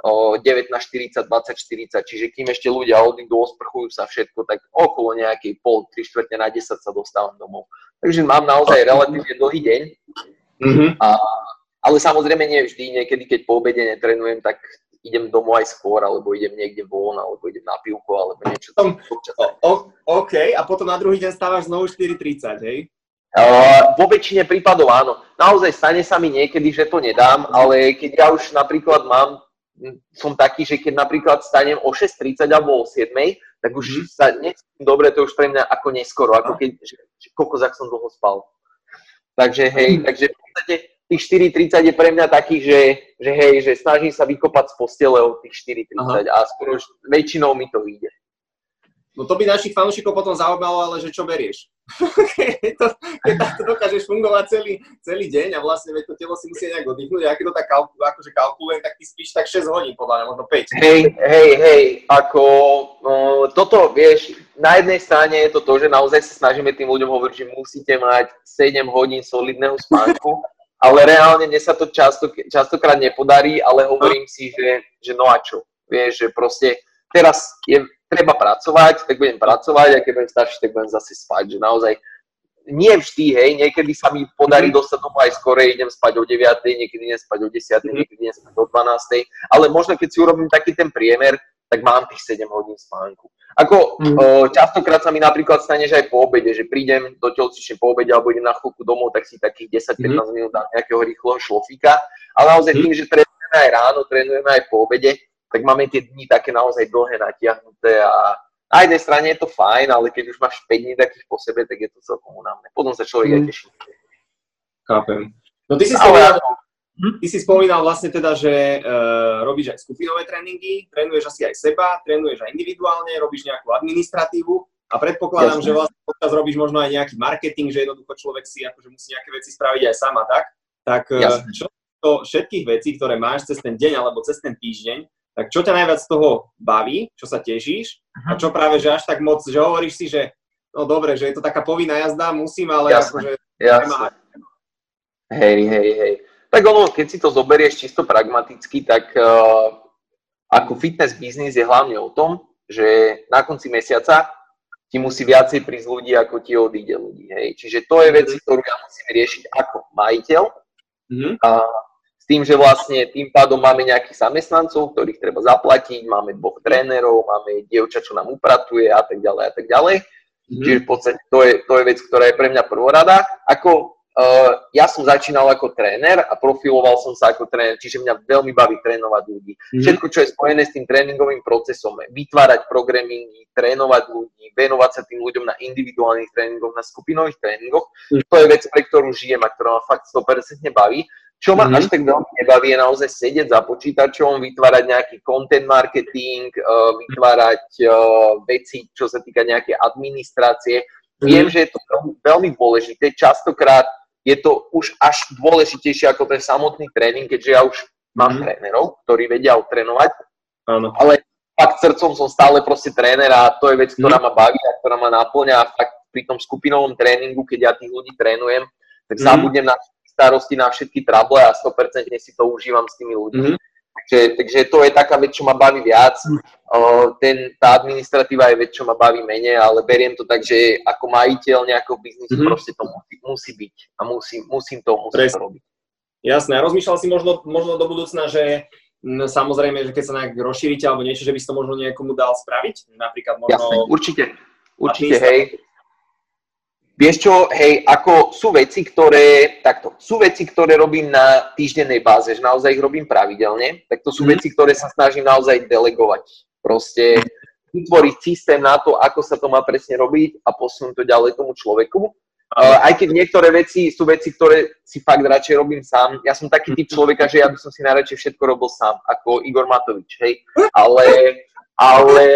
o 19.40, 20.40, čiže kým ešte ľudia odídu, osprchujú sa všetko, tak okolo nejakej pol, tri štvrte na 10 sa dostávam domov. Takže mám naozaj relatívne dlhý deň. Mm-hmm. A, ale samozrejme nie vždy, niekedy keď po obede netrenujem, tak idem domov aj skôr, alebo idem niekde von, alebo idem na pivko, alebo niečo. O, o, OK, a potom na druhý deň stávaš znovu 4.30, hej? Uh, vo väčšine prípadov áno. Naozaj stane sa mi niekedy, že to nedám, ale keď ja už napríklad mám, som taký, že keď napríklad stanem o 6.30 alebo o 7, tak už mm. sa necítim dobre, to už pre mňa ako neskoro, ako keď, že, že kokozak som dlho spal. Takže hej, mm. takže v podstate tých 4.30 je pre mňa taký, že, že hej, že snažím sa vykopať z postele od tých 4.30 a skoro väčšinou mi to vyjde. No to by našich fanúšikov potom zaujímalo, ale že čo berieš? keď, to, keď to dokážeš fungovať celý, celý deň a vlastne to telo si musí nejak oddychnúť, a keď to tak kalku, akože kalkulujem, tak ty spíš tak 6 hodín, podľa mňa, možno 5. Hej, hej, hej, ako no, toto, vieš, na jednej strane je to to, že naozaj sa snažíme tým ľuďom hovoriť, že musíte mať 7 hodín solidného spánku, ale reálne mne sa to často, častokrát nepodarí, ale hovorím si, že, že no a čo, vieš, že proste teraz je treba pracovať, tak budem pracovať a keď budem starší, tak budem zase spať, že naozaj nie vždy, hej, niekedy sa mi podarí mhm. dostať domov aj skorej, idem spať o 9, niekedy idem spať o 10, mhm. niekedy idem spať o 12, ale možno keď si urobím taký ten priemer, tak mám tých 7 hodín spánku. Ako mm. o, častokrát sa mi napríklad stane, že aj po obede, že prídem do telocvične po obede alebo idem na chvíľku domov, tak si takých 10-15 mm. minút dám nejakého rýchleho šlofíka. Ale naozaj mm. tým, že trénujeme aj ráno, trénujeme aj po obede, tak máme tie dni také naozaj dlhé, natiahnuté a na jednej strane je to fajn, ale keď už máš 5 dní takých po sebe, tak je to celkom unavné. Potom sa človek mm. aj teší. Chápem. No ty si spomínal, Hm? Ty si spomínal vlastne teda, že uh, robíš aj skupinové tréningy, trénuješ asi aj seba, trénuješ aj individuálne, robíš nejakú administratívu a predpokladám, Jasne. že vlastne teraz robíš možno aj nejaký marketing, že jednoducho človek si akože musí nejaké veci spraviť aj sama, tak? Tak uh, čo to všetkých vecí, ktoré máš cez ten deň alebo cez ten týždeň, tak čo ťa najviac z toho baví, čo sa tešíš a mhm. čo práve, že až tak moc, že hovoríš si, že no dobre, že je to taká povinná jazda, musím, ale Jasne. akože... Jasne. Hej, hej, hej. Tak ono, keď si to zoberieš čisto pragmaticky, tak uh, ako fitness biznis je hlavne o tom, že na konci mesiaca ti musí viacej prísť ľudí, ako ti odíde ľudí. Hej. Čiže to je vec, mhm. ktorú ja musím riešiť ako majiteľ. Mm-hmm. A s tým, že vlastne tým pádom máme nejakých zamestnancov, ktorých treba zaplatiť, máme dvoch trénerov, máme dievča, čo nám upratuje a tak ďalej a tak ďalej. Mm-hmm. Čiže v podstate to je, to je vec, ktorá je pre mňa prvorada. Ako Uh, ja som začínal ako tréner a profiloval som sa ako tréner, čiže mňa veľmi baví trénovať ľudí. Mm-hmm. Všetko, čo je spojené s tým tréningovým procesom, vytvárať programingy, trénovať ľudí, venovať sa tým ľuďom na individuálnych tréningoch, na skupinových tréningoch, mm-hmm. to je vec, pre ktorú žijem a ktorá ma fakt 100% baví. Čo ma mm-hmm. až tak veľmi nebaví, je naozaj sedieť za počítačom, vytvárať nejaký content marketing, uh, vytvárať uh, veci, čo sa týka nejakej administrácie. Mm-hmm. Viem, že je to veľmi, veľmi dôležité. Častokrát je to už až dôležitejšie ako ten samotný tréning, keďže ja už mám mm. trénerov, ktorí vedia otrénovať. Áno. Ale fakt srdcom som stále proste tréner a to je vec, ktorá mm. ma baví a ktorá ma naplňa a fakt pri tom skupinovom tréningu, keď ja tých ľudí trénujem, tak mm. zabudnem na starosti, na všetky trable a 100% si to užívam s tými ľuďmi. Mm. Takže, takže to je taká vec, čo ma baví viac. O, ten, tá administratíva je vec, čo ma baví menej, ale beriem to tak, že ako majiteľ nejakého biznisu mm-hmm. proste to musí, musí byť a musím, musím to, musím Presne. to robiť. Jasné, a rozmýšľal si možno, možno do budúcna, že m, samozrejme, že keď sa nejak rozšírite alebo niečo, že by si to možno niekomu dal spraviť? Napríklad možno... Jasné, určite, určite, hej. Vieš čo, hej, ako sú veci, ktoré, takto, sú veci, ktoré robím na týždennej báze, že naozaj ich robím pravidelne, tak to sú mm. veci, ktoré sa snažím naozaj delegovať. Proste vytvoriť systém na to, ako sa to má presne robiť a posunúť to ďalej tomu človeku. Uh, aj keď niektoré veci sú veci, ktoré si fakt radšej robím sám. Ja som taký typ človeka, že ja by som si najradšej všetko robil sám, ako Igor Matovič, hej. Ale, ale,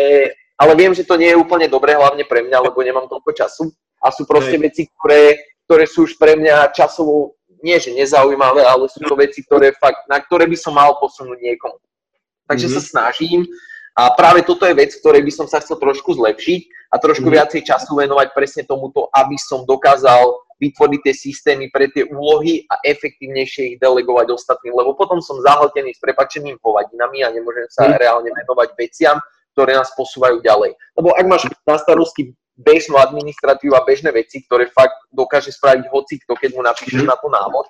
ale viem, že to nie je úplne dobré, hlavne pre mňa, lebo nemám toľko času. A sú proste hej. veci, ktoré, ktoré sú už pre mňa časovo, nie že nezaujímavé, ale sú to veci, ktoré fakt, na ktoré by som mal posunúť niekomu. Takže mm-hmm. sa snažím a práve toto je vec, ktorej by som sa chcel trošku zlepšiť a trošku mm. viacej času venovať presne tomuto, aby som dokázal vytvoriť tie systémy pre tie úlohy a efektívnejšie ich delegovať ostatným, lebo potom som zahltený s prepačeným hovadinami a nemôžem sa mm. reálne venovať veciam, ktoré nás posúvajú ďalej. Lebo ak máš na starosti bežnú administratívu a bežné veci, ktoré fakt dokáže spraviť hoci kto, keď mu napíšeš mm. na to návod,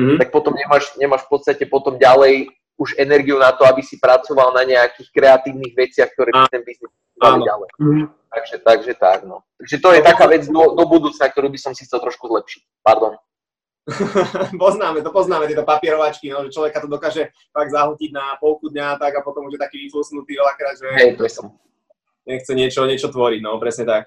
mm. tak potom nemáš, nemáš v podstate potom ďalej už energiu na to, aby si pracoval na nejakých kreatívnych veciach, ktoré by ten biznis dali ďalej. Mm. Takže, takže tak, no. Takže to je taká vec do, do budúcna, ktorú by som si chcel trošku zlepšiť. Pardon. poznáme to, poznáme tieto papierovačky, no, že človeka to dokáže fakt zahltiť na polku dňa tak a potom už je taký vyflusnutý veľakrát, že Hej, to som. nechce niečo, niečo tvoriť, no presne tak.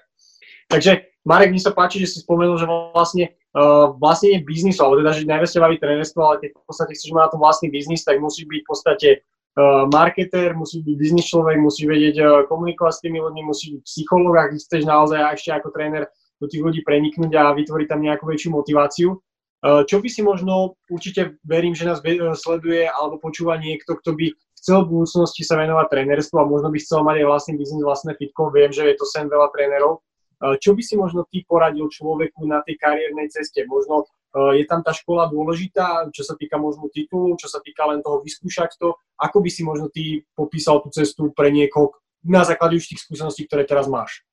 Takže Marek, mi sa páči, že si spomenul, že vlastne uh, vlastne je biznisu, alebo teda, že najviac ťa baví trénerstvo, ale keď v podstate chceš mať na tom vlastný biznis, tak musí byť v podstate uh, marketer, musí byť biznis človek, musí vedieť uh, komunikovať s tými ľuďmi, musí byť psychológ, ak chceš naozaj ešte ako tréner do tých ľudí preniknúť a vytvoriť tam nejakú väčšiu motiváciu. Čo by si možno, určite verím, že nás sleduje alebo počúva niekto, kto by chcel v budúcnosti sa venovať trénerstvu a možno by chcel mať aj vlastný biznis, vlastné fitko. Viem, že je to sen veľa trénerov. Čo by si možno ty poradil človeku na tej kariérnej ceste? Možno e, je tam tá škola dôležitá, čo sa týka možno titulu, čo sa týka len toho vyskúšať to. Ako by si možno ty popísal tú cestu pre niekoho na základe už tých skúseností, ktoré teraz máš?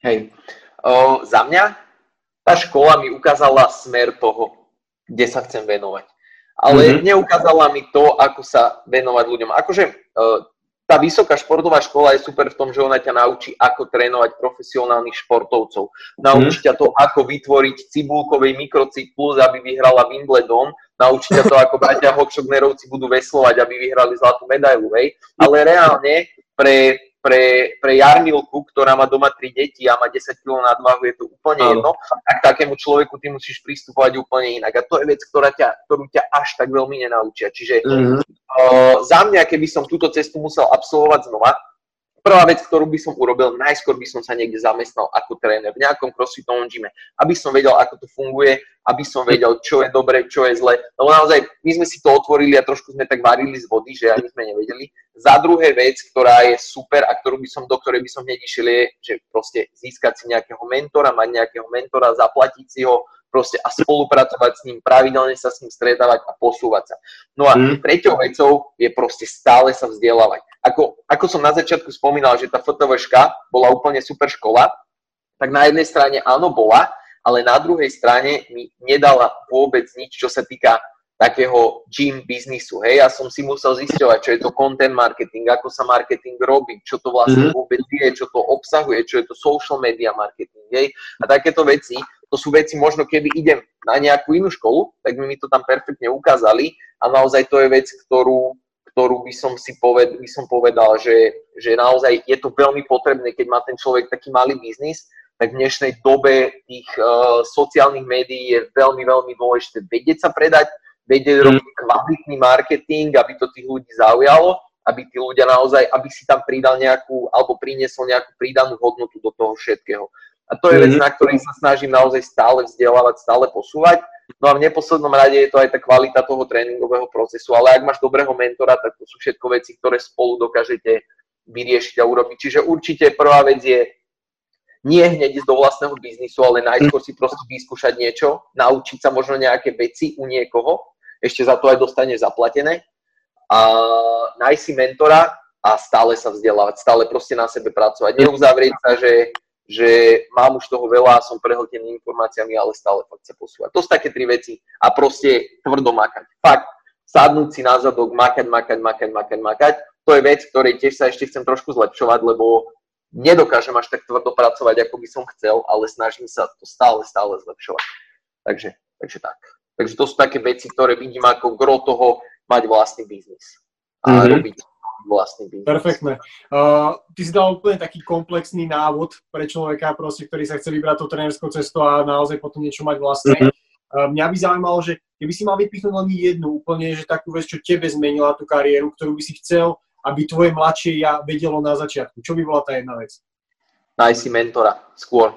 Hej, o, za mňa tá škola mi ukázala smer toho, kde sa chcem venovať. Ale mm-hmm. neukázala mi to, ako sa venovať ľuďom. Akože uh, tá vysoká športová škola je super v tom, že ona ťa naučí, ako trénovať profesionálnych športovcov. Naučí ťa to, ako vytvoriť cibulkový mikrocyklus, aby vyhrala Wimbledon. Naučí ťa to, ako bratia Hoxognerovci budú veslovať, aby vyhrali zlatú medailu. Hej. Ale reálne pre pre, pre Jarmilku, ktorá má doma tri deti a má 10 kg nadvahu, je to úplne jedno, tak takému človeku ty musíš pristupovať úplne inak. A to je vec, ktorá ťa, ktorú ťa až tak veľmi nenaučia. Čiže mm-hmm. uh, za mňa, keby som túto cestu musel absolvovať znova, prvá vec, ktorú by som urobil, najskôr by som sa niekde zamestnal ako tréner v nejakom crossfitovom gyme, aby som vedel, ako to funguje, aby som vedel, čo je dobre, čo je zle. Lebo naozaj, my sme si to otvorili a trošku sme tak varili z vody, že ani sme nevedeli. Za druhé vec, ktorá je super a ktorú by som, do ktorej by som hneď išiel, je, že proste získať si nejakého mentora, mať nejakého mentora, zaplatiť si ho, proste a spolupracovať s ním, pravidelne sa s ním stretávať a posúvať sa. No a mm. treťou vecou je proste stále sa vzdelávať. Ako, ako som na začiatku spomínal, že tá FTVŠka bola úplne super škola, tak na jednej strane áno bola, ale na druhej strane mi nedala vôbec nič, čo sa týka takého gym biznisu. Hej, ja som si musel zisťovať, čo je to content marketing, ako sa marketing robí, čo to vlastne mm-hmm. vôbec je, čo to obsahuje, čo je to social media marketing. Hej, a takéto veci, to sú veci, možno keby idem na nejakú inú školu, tak by mi to tam perfektne ukázali a naozaj to je vec, ktorú, ktorú by som si poved, by som povedal, že, že naozaj je to veľmi potrebné, keď má ten človek taký malý biznis, tak v dnešnej dobe tých uh, sociálnych médií je veľmi, veľmi dôležité vedieť sa predať, vedieť mm. robiť kvalitný marketing, aby to tých ľudí zaujalo, aby tí ľudia naozaj, aby si tam pridal nejakú, alebo priniesol nejakú pridanú hodnotu do toho všetkého. A to je vec, na ktorej sa snažím naozaj stále vzdelávať, stále posúvať. No a v neposlednom rade je to aj tá kvalita toho tréningového procesu, ale ak máš dobrého mentora, tak to sú všetko veci, ktoré spolu dokážete vyriešiť a urobiť. Čiže určite prvá vec je nie hneď ísť do vlastného biznisu, ale najskôr si proste vyskúšať niečo, naučiť sa možno nejaké veci u niekoho, ešte za to aj dostane zaplatené. A nájsť si mentora a stále sa vzdelávať, stále proste na sebe pracovať. Neuzavrieť sa, že, že mám už toho veľa som prehltený informáciami, ale stále fakt sa posúvať. To sú také tri veci a proste tvrdo makať. Fakt, sadnúť si na zadok, makať, makať, makať, makať, makať. To je vec, ktorej tiež sa ešte chcem trošku zlepšovať, lebo nedokážem až tak tvrdo pracovať, ako by som chcel, ale snažím sa to stále, stále zlepšovať. Takže, takže tak. Takže to sú také veci, ktoré vidím ako gro toho mať vlastný biznis a mm-hmm. robiť vlastný biznis. Perfektné. Uh, ty si dal úplne taký komplexný návod pre človeka, proste, ktorý sa chce vybrať tou trénerskou cestou a naozaj potom niečo mať vlastné. Mm-hmm. Uh, mňa by zaujímalo, že keby si mal vypichnúť len jednu úplne, že takú vec, čo tebe zmenila tú kariéru, ktorú by si chcel, aby tvoje mladšie ja vedelo na začiatku. Čo by bola tá jedna vec? Nájsť si mentora skôr.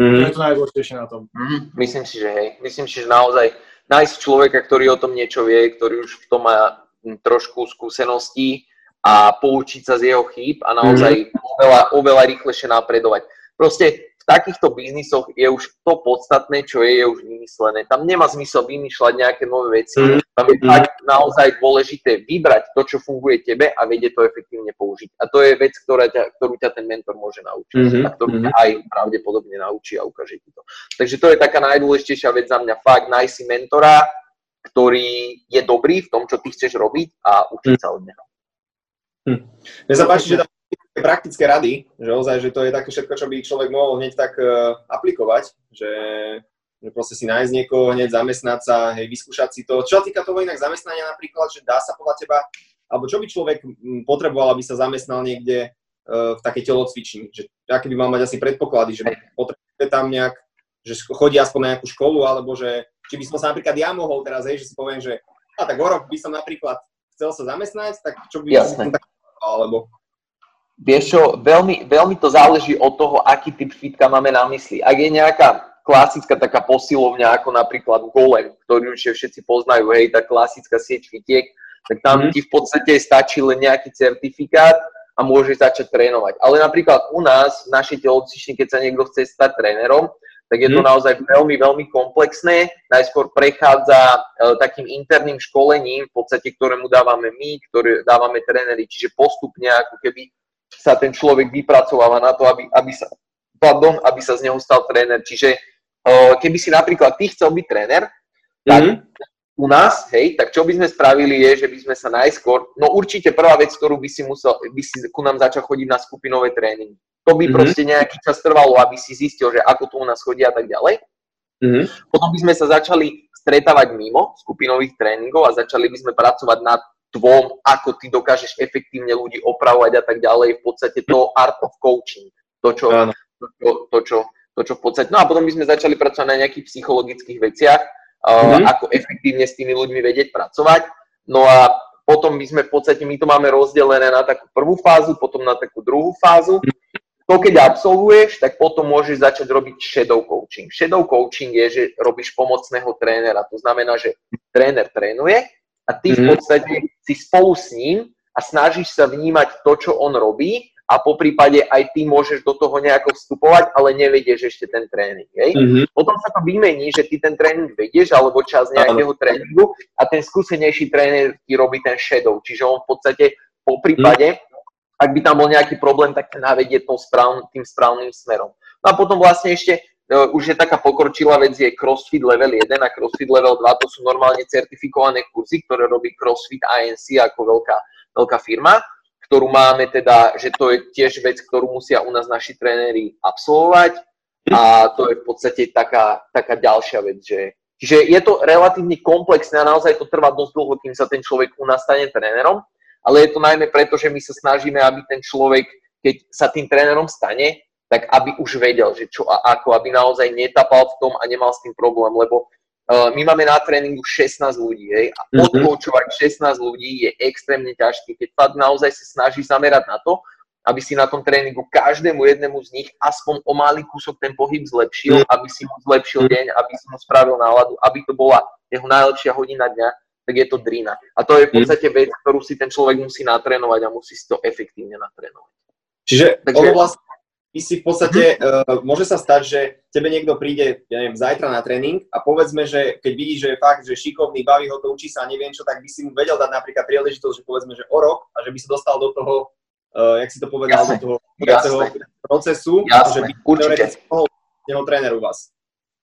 Mm-hmm. To je to najdôležitejšie na tom. Mm-hmm. Myslím si, že hej. Myslím si, že naozaj nájsť človeka, ktorý o tom niečo vie, ktorý už v tom má trošku skúseností a poučiť sa z jeho chýb a naozaj mm-hmm. oveľa, oveľa rýchlejšie napredovať. Proste v takýchto biznisoch je už to podstatné, čo je, je už vymyslené. Tam nemá zmysel vymýšľať nejaké nové veci. Mm-hmm. Tam je tak naozaj dôležité vybrať to, čo funguje tebe a vedieť to efektívne použiť. A to je vec, ktorá ťa, ktorú ťa ten mentor môže naučiť. Mm-hmm. A ktorú ťa aj pravdepodobne naučí a ukáže ti to. Takže to je taká najdôležitejšia vec za mňa. Fakt, nájsť si mentora, ktorý je dobrý v tom, čo ty chceš robiť a učiť sa od neho. Hm. Mne sa páči, že tam praktické rady, že ozaj, že to je také všetko, čo by človek mohol hneď tak uh, aplikovať, že, že proste si nájsť niekoho, hneď zamestnať sa, hej, vyskúšať si to. Čo sa týka toho inak zamestnania napríklad, že dá sa podľa teba, alebo čo by človek potreboval, aby sa zamestnal niekde uh, v takej telocvični, že aké by mal mať asi predpoklady, že potrebuje tam nejak, že chodí aspoň na nejakú školu, alebo že či by som sa napríklad ja mohol teraz, hej, že si poviem, že a tak o rok by som napríklad chcel sa zamestnať, tak čo by som tak alebo... Vieš čo, veľmi, veľmi to záleží od toho, aký typ fitka máme na mysli. Ak je nejaká klasická taká posilovňa, ako napríklad Golem, ktorú už všetci poznajú, hej, tá klasická sieť fitiek, tak tam mm. ti v podstate stačí len nejaký certifikát a môžeš začať trénovať. Ale napríklad u nás, v našej telocvični, keď sa niekto chce stať trénerom, tak je to mhm. naozaj veľmi, veľmi komplexné. Najskôr prechádza e, takým interným školením, v podstate, ktorému dávame my, ktoré dávame tréneri, čiže postupne ako keby sa ten človek vypracováva na to, aby, aby, sa, pardon, aby sa z neho stal tréner. Čiže e, keby si napríklad ty chcel byť tréner, tak mm-hmm. u nás, hej, tak čo by sme spravili je, že by sme sa najskôr, no určite prvá vec, ktorú by si musel, by si ku nám začal chodiť na skupinové tréningy. To by mm-hmm. proste nejaký čas trvalo, aby si zistil, že ako to u nás chodí a tak ďalej. Mm-hmm. Potom by sme sa začali stretávať mimo skupinových tréningov a začali by sme pracovať na tvom, ako ty dokážeš efektívne ľudí opravovať a tak ďalej. V podstate to art of coaching. To, čo, to, to, to, čo, to, čo v podstate... No a potom by sme začali pracovať na nejakých psychologických veciach, mm-hmm. ako efektívne s tými ľuďmi vedieť pracovať. No a potom by sme v podstate, my to máme rozdelené na takú prvú fázu, potom na takú druhú fázu. To, keď absolvuješ, tak potom môžeš začať robiť shadow coaching. Shadow coaching je, že robíš pomocného trénera. To znamená, že tréner trénuje a ty v mhm. podstate si spolu s ním a snažíš sa vnímať to, čo on robí a po prípade aj ty môžeš do toho nejako vstupovať, ale nevedieš ešte ten tréning. Hej? Mm-hmm. Potom sa to vymení, že ty ten tréning vedieš alebo čas nejakého tréningu a ten skúsenejší tréner ti robí ten shadow, čiže on v podstate po prípade mm-hmm ak by tam bol nejaký problém, tak ten navedie správn, tým správnym smerom. No a potom vlastne ešte uh, už je taká pokročilá vec, je CrossFit level 1 a CrossFit level 2, to sú normálne certifikované kurzy, ktoré robí CrossFit ANC ako veľká, veľká firma, ktorú máme teda, že to je tiež vec, ktorú musia u nás naši tréneri absolvovať a to je v podstate taká, taká ďalšia vec, že Čiže je to relatívne komplexné a naozaj to trvá dosť dlho, kým sa ten človek u nás stane trénerom ale je to najmä preto, že my sa snažíme, aby ten človek, keď sa tým trénerom stane, tak aby už vedel, že čo a ako, aby naozaj netapal v tom a nemal s tým problém, lebo uh, my máme na tréningu 16 ľudí, hej, a mhm. odkoučovať 16 ľudí je extrémne ťažké, keď fakt naozaj sa snaží zamerať na to, aby si na tom tréningu každému jednému z nich aspoň o malý kúsok ten pohyb zlepšil, mhm. aby si mu zlepšil deň, aby si mu spravil náladu, aby to bola jeho najlepšia hodina dňa, tak je to drina. A to je v mhm. podstate vec, ktorú si ten človek musí natrénovať a musí si to efektívne natrénovať. Čiže Takže... ono vlastne, ty si v podstate, uh, môže sa stať, že tebe niekto príde, ja neviem, zajtra na tréning a povedzme, že keď vidí, že je fakt, že šikovný, baví ho to, učí sa a neviem čo, tak by si mu vedel dať napríklad príležitosť, že povedzme, že o rok a že by sa dostal do toho, uh, jak si to povedal, jasne, do toho procesu, jasne, že by určite. mohol jeho tréner u vás.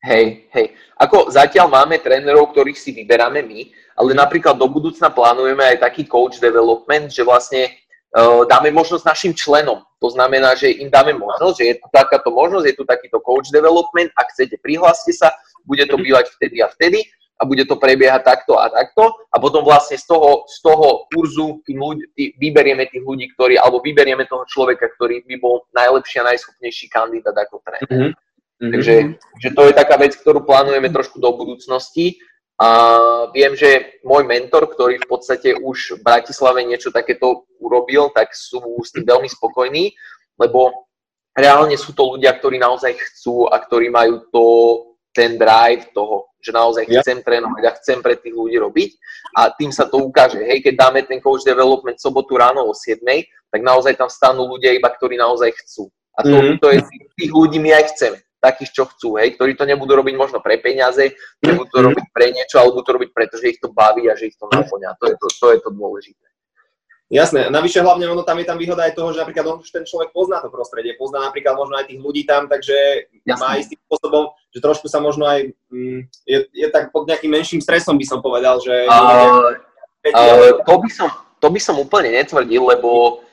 Hej, hej. Ako zatiaľ máme trénerov, ktorých si vyberáme my, ale napríklad do budúcna plánujeme aj taký coach development, že vlastne uh, dáme možnosť našim členom. To znamená, že im dáme možnosť, že je tu takáto možnosť, je tu takýto coach development, ak chcete, prihláste sa, bude to bývať vtedy a vtedy a bude to prebiehať takto a takto a potom vlastne z toho, z toho kurzu tým ľudí, tý, vyberieme tých ľudí, ktorí, alebo vyberieme toho človeka, ktorý by bol najlepší a najschopnejší kandidát ako tréner. Mm-hmm. Takže že to je taká vec, ktorú plánujeme trošku do budúcnosti a viem, že môj mentor, ktorý v podstate už v Bratislave niečo takéto urobil, tak sú s tým veľmi spokojní, lebo reálne sú to ľudia, ktorí naozaj chcú a ktorí majú to, ten drive toho, že naozaj ja. chcem trénovať a chcem pre tých ľudí robiť a tým sa to ukáže. Hej, keď dáme ten coach development sobotu ráno o 7, tak naozaj tam stanú ľudia iba, ktorí naozaj chcú. A to, mm-hmm. to je, tých ľudí my aj chceme takých, čo chcú, hej, ktorí to nebudú robiť možno pre peniaze, nebudú to mhm. robiť pre niečo, ale budú to robiť preto, že ich to baví a že ich to naplňa. To je to, to, je to dôležité. Jasné, navyše hlavne ono tam je tam výhoda aj toho, že napríklad on už ten človek pozná to prostredie, pozná napríklad možno aj tých ľudí tam, takže Jasné. má istým spôsobom, že trošku sa možno aj, mm, je, je tak pod nejakým menším stresom by som povedal, že... Uh, uh, to, by som, to by som úplne netvrdil, lebo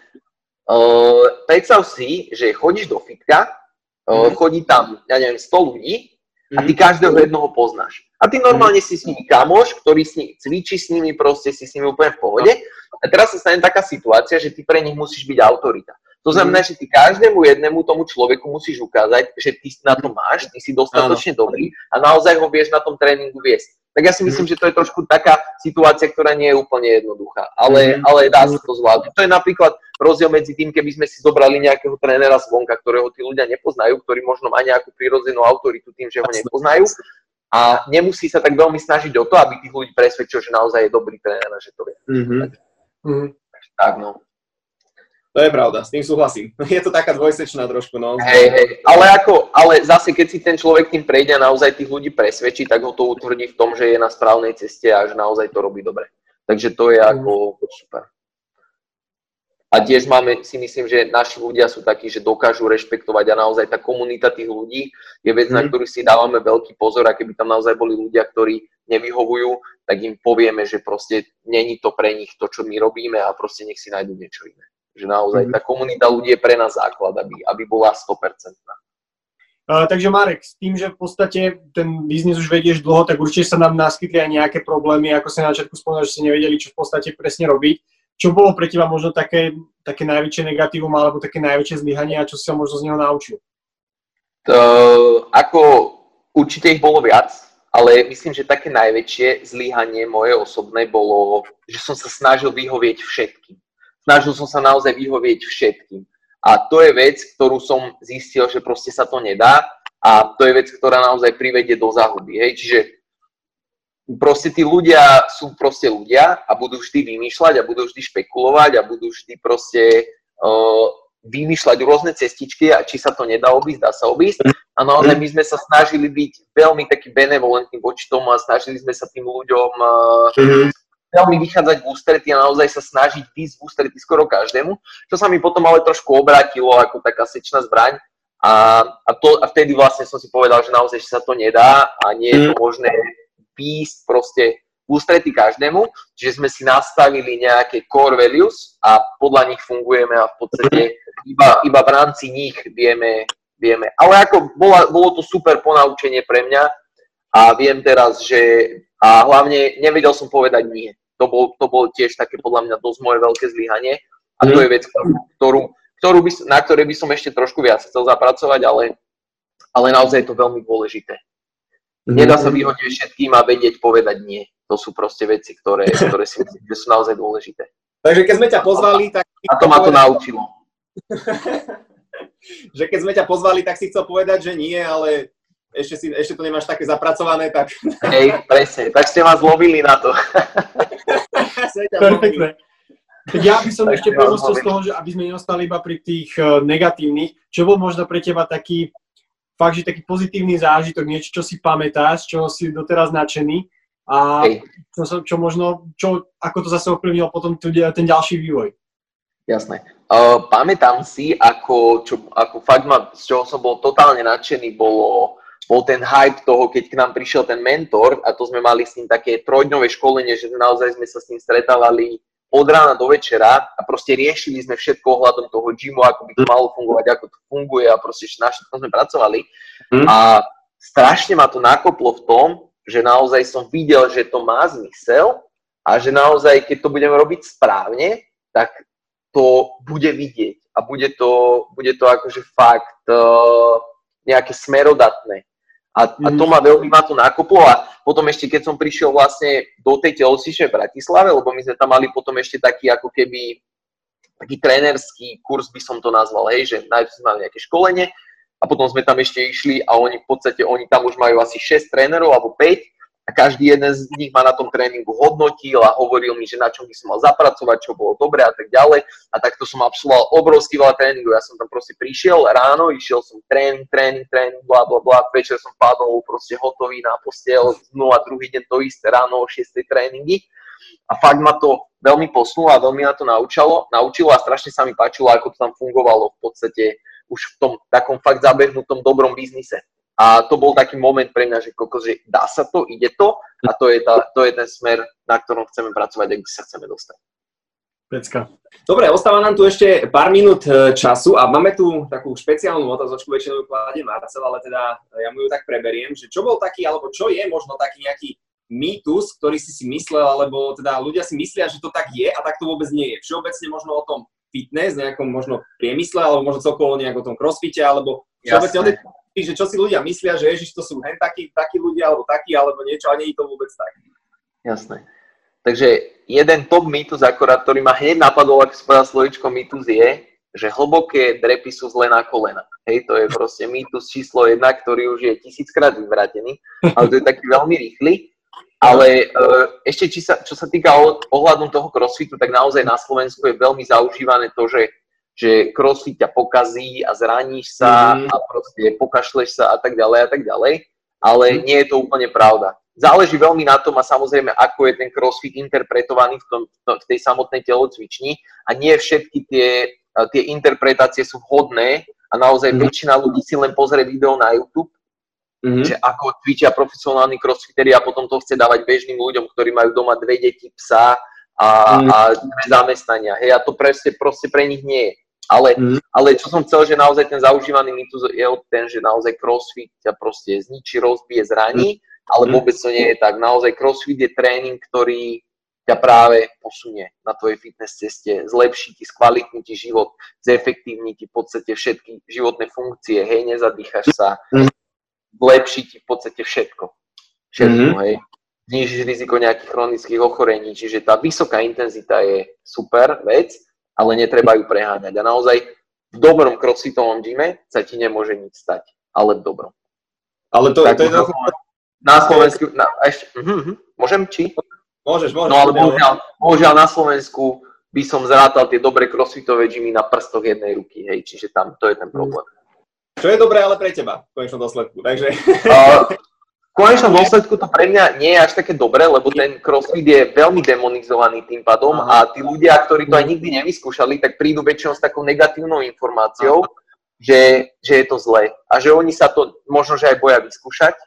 uh, predstav si, že chodíš do fitka Mm. Chodí tam, ja neviem, 100 ľudí a ty mhm. každého jedného poznáš. A ty normálne si s nimi kamoš, ktorý s nimi cvičí s nimi, proste si s nimi úplne v pohode. A teraz sa stane taká situácia, že ty pre nich musíš byť autorita. To znamená, mhm. že ty každému jednému tomu človeku musíš ukázať, že ty na to máš, ty si dostatočne dobrý a naozaj ho vieš na tom tréningu viesť tak ja si myslím, mm. že to je trošku taká situácia, ktorá nie je úplne jednoduchá, ale, mm. ale dá sa to zvládnuť. To je napríklad rozdiel medzi tým, keby sme si zobrali nejakého trénera zvonka, ktorého tí ľudia nepoznajú, ktorý možno má nejakú prirodzenú autoritu tým, že ho nepoznajú a nemusí sa tak veľmi snažiť o to, aby tých ľudí presvedčil, že naozaj je dobrý tréner a že to vie. Mm-hmm. Takže, mm-hmm. tak no. To je pravda, s tým súhlasím. Je to taká dvojsečná trošku, no. Hej, hej, ale ako, ale zase keď si ten človek tým prejde a naozaj tých ľudí presvedčí, tak ho to utvrdí v tom, že je na správnej ceste a že naozaj to robí dobre. Takže to je ako super. A tiež máme, si myslím, že naši ľudia sú takí, že dokážu rešpektovať a naozaj tá komunita tých ľudí je vec, mm. na mhm. ktorú si dávame veľký pozor a keby tam naozaj boli ľudia, ktorí nevyhovujú, tak im povieme, že proste není to pre nich to, čo my robíme a proste nech si nájdu niečo iné. Že naozaj tá komunita ľudí je pre nás základ, aby, aby bola 100%. Uh, takže Marek, s tým, že v podstate ten biznis už vedieš dlho, tak určite sa nám naskytli aj nejaké problémy, ako sa na začiatku spomínal, že ste nevedeli, čo v podstate presne robiť. Čo bolo pre teba možno také, také najväčšie negatívum alebo také najväčšie zlyhanie a čo si sa možno z neho naučil? To, ako určite ich bolo viac, ale myslím, že také najväčšie zlyhanie moje osobné bolo, že som sa snažil vyhovieť všetkým snažil som sa naozaj vyhovieť všetkým. A to je vec, ktorú som zistil, že proste sa to nedá a to je vec, ktorá naozaj privedie do záhuby. Hej? Čiže proste tí ľudia sú proste ľudia a budú vždy vymýšľať a budú vždy špekulovať a budú vždy proste uh, vymýšľať rôzne cestičky a či sa to nedá obísť, dá sa obísť. A naozaj my sme sa snažili byť veľmi taký benevolentní voči tomu a snažili sme sa tým ľuďom uh, veľmi vychádzať v ústretí a naozaj sa snažiť ísť v ústretí skoro každému, čo sa mi potom ale trošku obrátilo ako taká sečná zbraň. A, a, to, a vtedy vlastne som si povedal, že naozaj že sa to nedá a nie je to mhm. možné výjsť proste v ústretí každému, čiže sme si nastavili nejaké core values a podľa nich fungujeme a v podstate iba, iba v rámci nich vieme, vieme. Ale ako bola, bolo to super ponaučenie pre mňa a viem teraz, že a hlavne nevedel som povedať nie to bol, to bol tiež také podľa mňa dosť moje veľké zlyhanie. A to je vec, ktorú, ktorú by, na ktorej by som ešte trošku viac chcel zapracovať, ale, ale naozaj je to veľmi dôležité. Mhm. Nedá sa vyhodiť všetkým a vedieť povedať nie. To sú proste veci, ktoré, ktoré si myslím, že sú naozaj dôležité. Takže keď sme ťa pozvali, tak... A to ma to naučilo. že keď sme ťa pozvali, tak si chcel povedať, že nie, ale ešte, si, ešte to nemáš také zapracované, tak... Hej, presne, tak ste ma zlobili na to. Perfektne. Tak ja by som tak ešte premostil z toho, že aby sme neostali iba pri tých uh, negatívnych, čo bol možno pre teba taký, fakt, že taký pozitívny zážitok, niečo, čo si pamätáš, čo si doteraz nadšený a čo, čo možno, čo, ako to zase ovplyvnilo potom ten ďalší vývoj. Jasné. Uh, pamätám si, ako, čo, ako fakt ma, z čoho som bol totálne nadšený, bolo bol ten hype toho, keď k nám prišiel ten mentor a to sme mali s ním také trojdňové školenie, že naozaj sme sa s ním stretávali od rána do večera a proste riešili sme všetko ohľadom toho gymu, ako by to malo fungovať, ako to funguje a proste na všetko sme pracovali. Mm. A strašne ma to nakoplo v tom, že naozaj som videl, že to má zmysel a že naozaj, keď to budem robiť správne, tak to bude vidieť a bude to, bude to akože fakt uh, nejaké smerodatné. A, a to mhm. ma veľmi ma to nakoplo a potom ešte keď som prišiel vlastne do tej telocvičnej v Bratislave, lebo my sme tam mali potom ešte taký ako keby taký trénerský kurz by som to nazval, hej, že najprv sme mali nejaké školenie a potom sme tam ešte išli a oni v podstate, oni tam už majú asi 6 trénerov alebo 5 a každý jeden z nich ma na tom tréningu hodnotil a hovoril mi, že na čom by som mal zapracovať, čo bolo dobre a tak ďalej. A takto som absolvoval obrovský veľa tréningu. Ja som tam proste prišiel ráno, išiel som tréning, tréning, tréning, bla bla bla, večer som padol proste hotový na postel, no a druhý deň to isté, ráno o 6 tréningy. A fakt ma to veľmi posunulo a veľmi ma to naučilo, naučilo a strašne sa mi páčilo, ako to tam fungovalo v podstate už v tom takom fakt zabehnutom dobrom biznise. A to bol taký moment pre mňa, že kokos, že dá sa to, ide to a to je, tá, to je ten smer, na ktorom chceme pracovať a kde sa chceme dostať. Pecka. Dobre, ostáva nám tu ešte pár minút e, času a máme tu takú špeciálnu otázočku, väčšinou ju kladie Marcel, ale teda ja mu ju tak preberiem, že čo bol taký, alebo čo je možno taký nejaký mýtus, ktorý si si myslel, alebo teda ľudia si myslia, že to tak je a tak to vôbec nie je. Všeobecne možno o tom fitness, nejakom možno priemysle, alebo možno celkovo nejak o tom crossfite, alebo všeobecne o tej že čo si ľudia myslia, že ježiš, to sú hen takí, takí ľudia, alebo takí, alebo niečo, a nie je to vôbec tak. Jasné. Takže jeden top mýtus akorát, ktorý ma hneď napadol, ak si slovičko mýtus, je, že hlboké drepy sú zle na kolena. Hej, to je proste mýtus číslo jedna, ktorý už je tisíckrát vyvrátený, ale to je taký veľmi rýchly. Ale uh, ešte, či sa, čo sa týka ohľadom toho crossfitu, tak naozaj na Slovensku je veľmi zaužívané to, že že crossfit ťa pokazí a zraníš sa mm. a proste pokašleš sa a tak ďalej a tak ďalej, ale mm. nie je to úplne pravda. Záleží veľmi na tom a samozrejme, ako je ten crossfit interpretovaný v, tom, v tej samotnej telocvični a nie všetky tie, tie interpretácie sú vhodné a naozaj mm. väčšina ľudí si len pozrie video na YouTube, mm-hmm. že ako cvičia profesionálni crossfiteri a potom to chce dávať bežným ľuďom, ktorí majú doma dve deti, psa a, mm. a dve zamestnania. Hej, a to proste, proste pre nich nie je. Ale, mm. ale čo som chcel, že naozaj ten zaužívaný mýtus je ten, že naozaj crossfit ťa proste zničí, rozbije, zraní, mm. ale vôbec to nie je tak. Naozaj crossfit je tréning, ktorý ťa práve posunie na tvojej fitness ceste, zlepší ti, skvalitní ti život, zefektívni ti v podstate všetky životné funkcie, hej, nezadýchaš sa, mm. zlepší ti v podstate všetko. Všetko, mm. hej. Znižíš riziko nejakých chronických ochorení, čiže tá vysoká intenzita je super vec, ale netreba ju preháňať. A naozaj v dobrom crossfitovom gyme sa ti nemôže nič stať, ale v dobrom. Ale to, tak, to je to... Na Slovensku, na, ešte, uh-huh, uh-huh. môžem, či? Môžeš, môžeš. No ale bohužiaľ, bohužiaľ na Slovensku by som zrátal tie dobré crossfitové gymy na prstoch jednej ruky, hej, čiže tam to je ten problém. Čo je dobré ale pre teba v konečnom dôsledku, takže... Uh, konečnom dôsledku to pre mňa nie je až také dobré, lebo ten crossfit je veľmi demonizovaný tým pádom Aha. a tí ľudia, ktorí to aj nikdy nevyskúšali, tak prídu väčšinou s takou negatívnou informáciou, že, že je to zlé. A že oni sa to možno, že aj boja vyskúšať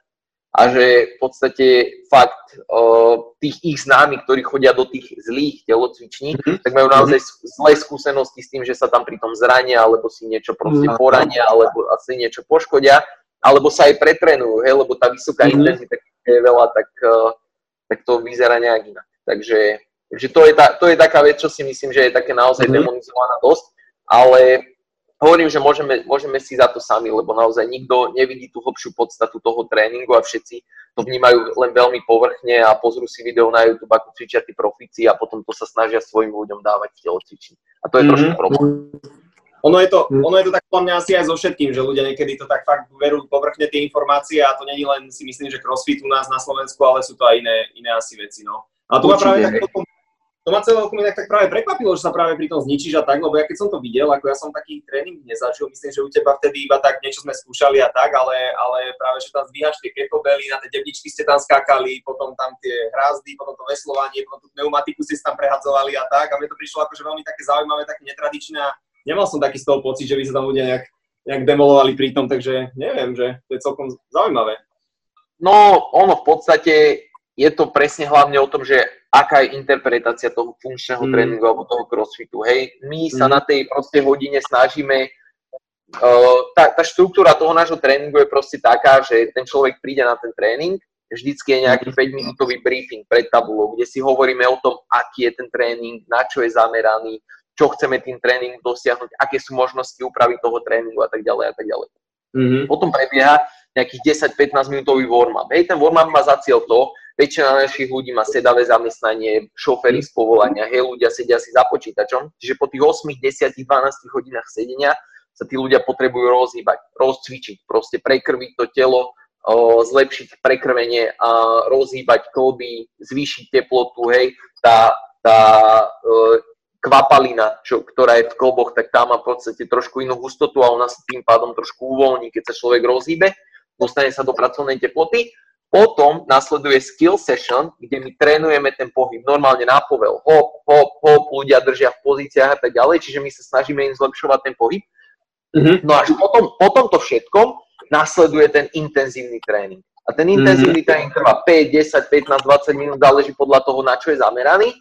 a že v podstate fakt uh, tých ich známych, ktorí chodia do tých zlých telocviční, mm-hmm. tak majú naozaj zlé skúsenosti s tým, že sa tam pri tom zrania, alebo si niečo proste porania, alebo asi niečo poškodia alebo sa aj pretrenujú, hej, lebo tá vysoká mm-hmm. intenzita, je veľa, tak, uh, tak to vyzerá nejak inak. Takže, takže to, je ta, to je taká vec, čo si myslím, že je také naozaj mm-hmm. demonizovaná dosť, ale hovorím, že môžeme, môžeme si za to sami, lebo naozaj nikto nevidí tú hlbšiu podstatu toho tréningu a všetci to vnímajú len veľmi povrchne a pozrú si video na YouTube, ako cvičia tí profíci a potom to sa snažia svojim ľuďom dávať v telocvični. A to je mm-hmm. trošku problém. Ono je, to, hm. ono je to tak podľa mňa asi aj so všetkým, že ľudia niekedy to tak fakt verú povrchne tie informácie a to není len si myslím, že crossfit u nás na Slovensku, ale sú to aj iné, iné asi veci. No. A to ma práve tak, to, to ma celé mi tak, práve prekvapilo, že sa práve pri tom zničíš a tak, lebo ja keď som to videl, ako ja som taký tréning nezažil, myslím, že u teba vtedy iba tak niečo sme skúšali a tak, ale, ale práve, že tam zdvíhaš tie kettlebelly, na tie devničky ste tam skákali, potom tam tie hrázdy, potom to veslovanie, potom tú pneumatiku ste tam prehadzovali a tak a mne to prišlo akože veľmi také zaujímavé, také netradičné nemal som taký z toho pocit, že by sa tam ľudia nejak, nejak demolovali pri tom, takže neviem, že to je celkom zaujímavé. No, ono v podstate je to presne hlavne o tom, že aká je interpretácia toho funkčného mm. tréningu alebo toho crossfitu. Hej, my sa mm. na tej proste hodine snažíme Uh, tá, tá štruktúra toho nášho tréningu je proste taká, že ten človek príde na ten tréning, vždycky je nejaký 5-minútový briefing pred tabulou, kde si hovoríme o tom, aký je ten tréning, na čo je zameraný, čo chceme tým tréningom dosiahnuť, aké sú možnosti úpravy toho tréningu a tak ďalej a tak ďalej. Mm-hmm. Potom prebieha nejakých 10-15 minútový warm-up. Hej, ten warm-up má za cieľ to, väčšina našich ľudí má sedavé zamestnanie, šoféry z povolania, hej, ľudia sedia si za počítačom, čiže po tých 8, 10, 12 hodinách sedenia sa tí ľudia potrebujú rozhýbať, rozcvičiť, proste prekrviť to telo, zlepšiť prekrvenie, a rozhýbať klby, zvýšiť teplotu, hej, tá, tá e, kvapalina, čo, ktorá je v kloboch, tak tá má v podstate trošku inú hustotu a ona sa tým pádom trošku uvoľní, keď sa človek rozhýbe dostane sa do pracovnej teploty. Potom nasleduje skill session, kde my trénujeme ten pohyb normálne na povel. Hop, hop, hop, ľudia držia v pozíciách a tak ďalej, čiže my sa snažíme im zlepšovať ten pohyb. Mm-hmm. No až potom, po tomto všetkom nasleduje ten intenzívny tréning. A ten intenzívny mm-hmm. tréning trvá 5, 10, 15, 20 minút, záleží podľa toho, na čo je zameraný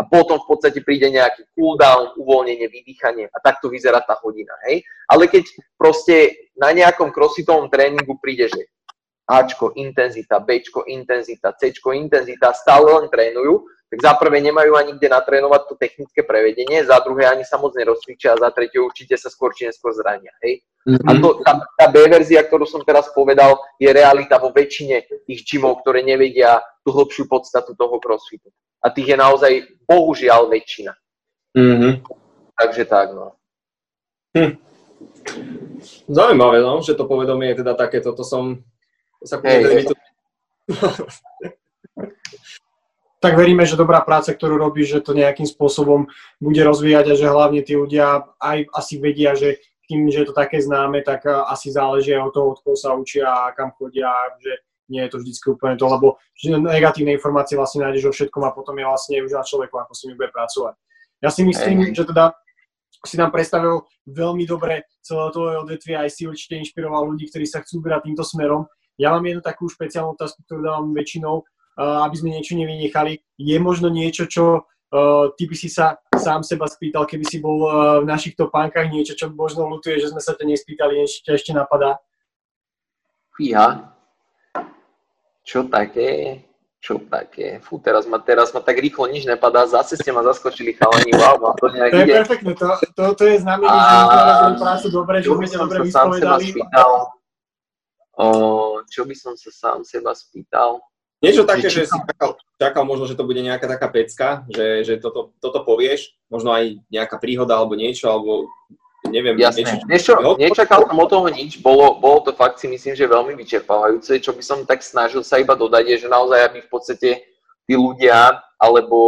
a potom v podstate príde nejaký cooldown, uvoľnenie, vydýchanie a takto vyzerá tá hodina, hej. Ale keď proste na nejakom crossfitovom tréningu príde, že Ačko, intenzita, Bčko, intenzita, Cčko, intenzita, stále len trénujú, tak za prvé nemajú ani kde natrénovať to technické prevedenie, za druhé ani sa moc nerozcvičia a za tretie určite sa skôr či neskôr zrania. Hej? Mm-hmm. A to, tá, tá B verzia, ktorú som teraz povedal, je realita vo väčšine tých gymov, ktoré nevedia tú hlbšiu podstatu toho crossfitu. A tých je naozaj bohužiaľ väčšina. Mm-hmm. Takže tak, no. Hm. Zaujímavé, no, že to povedomie je teda takéto, to som... To sa hey, to... tak veríme, že dobrá práca, ktorú robíš, že to nejakým spôsobom bude rozvíjať a že hlavne tí ľudia aj asi vedia, že tým, že je to také známe, tak asi záleží aj od toho, od koho sa učia a kam chodia, že nie je to vždy úplne to, lebo negatívne informácie vlastne nájdeš o všetkom a potom je vlastne už na človeku, ako s nimi bude pracovať. Ja si myslím, že teda si nám predstavil veľmi dobre celé to odvetvie, aj si určite inšpiroval ľudí, ktorí sa chcú brať týmto smerom. Ja mám jednu takú špeciálnu otázku, ktorú dávam väčšinou, aby sme niečo nevynechali. Je možno niečo, čo ty by si sa sám seba spýtal, keby si bol v našich topánkach, niečo, čo možno lutuje, že sme sa ťa nespýtali, niečo ťa ešte napadá? Fíha, čo také? Čo také? Fú, teraz ma, teraz ma tak rýchlo nič nepadá, zase ste ma zaskočili chalani, wow, to nejak To je perfektné, to, to, to je znamenie, že sme robili prácu dobre, že sme dobre vyspovedali. O, čo by som sa sám seba spýtal? Niečo také, že si čakal, čakal možno, že to bude nejaká taká pecka, že, že toto, toto povieš, možno aj nejaká príhoda alebo niečo, alebo neviem. Jasné. Niečo, nečakal som od toho nič, bolo, bolo to fakt si myslím, že veľmi vyčerpávajúce. Čo by som tak snažil sa iba dodať, je, že naozaj aby v podstate tí ľudia, alebo,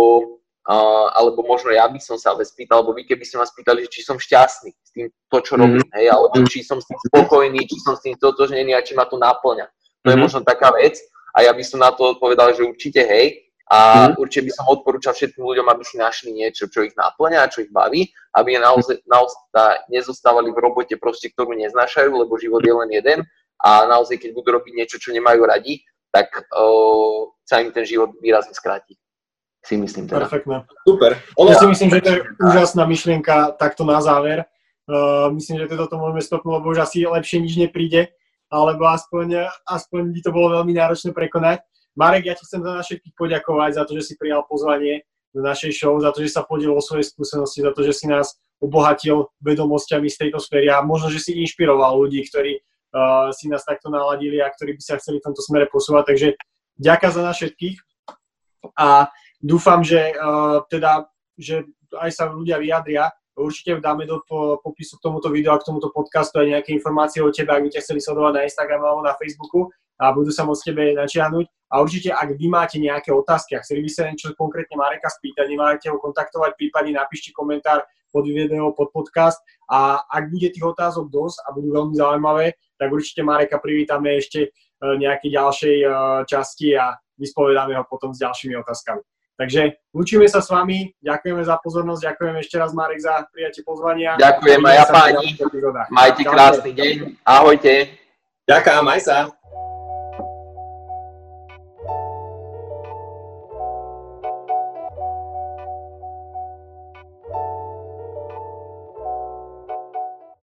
uh, alebo možno ja by som sa ale spýtal, alebo vy keby ste ma spýtali, či som šťastný s tým to, čo robím, mm-hmm. hej, alebo či som s tým spokojný, či som s tým totožnený a či ma to naplňa. To mm-hmm. je mhm. možno taká vec a ja by som na to odpovedal, že určite hej, a mm. určite by som odporúčal všetkým ľuďom, aby si našli niečo, čo ich naplňa, čo ich baví, aby naozaj, naozaj nezostávali v robote proste, ktorú neznášajú, lebo život je len jeden a naozaj, keď budú robiť niečo, čo nemajú radi, tak uh, sa im ten život výrazne skráti. Si myslím teda. Perfektné. Super. Ono... Ja si myslím, že to je úžasná myšlienka takto na záver. Uh, myslím, že toto môžeme stopnúť, lebo už asi lepšie nič nepríde, alebo aspoň, aspoň by to bolo veľmi náročné prekonať. Marek, ja ti chcem za nás všetkých poďakovať za to, že si prijal pozvanie do našej show, za to, že sa podiel o svoje skúsenosti, za to, že si nás obohatil vedomosťami z tejto sféry a možno, že si inšpiroval ľudí, ktorí uh, si nás takto naladili a ktorí by sa chceli v tomto smere posúvať. Takže ďakujem za nás všetkých a dúfam, že uh, teda, že aj sa ľudia vyjadria. Určite dáme do popisu k tomuto videu a k tomuto podcastu aj nejaké informácie o tebe, ak by ťa chceli sledovať na Instagrame alebo na Facebooku a budú sa môcť tebe načiahnuť. A určite, ak vy máte nejaké otázky a chceli by sa niečo konkrétne Mareka spýtať, nemáte ho kontaktovať, prípadne napíšte komentár pod video, pod podcast a ak bude tých otázok dosť a budú veľmi zaujímavé, tak určite Mareka privítame ešte e, nejakej ďalšej e, časti a vyspovedáme ho potom s ďalšími otázkami. Takže učíme sa s vami, ďakujeme za pozornosť, ďakujem ešte raz Marek za prijatie pozvania. Ďakujem aj ja páni, majte krásny deň, ahojte. Ďakujem, aj sa.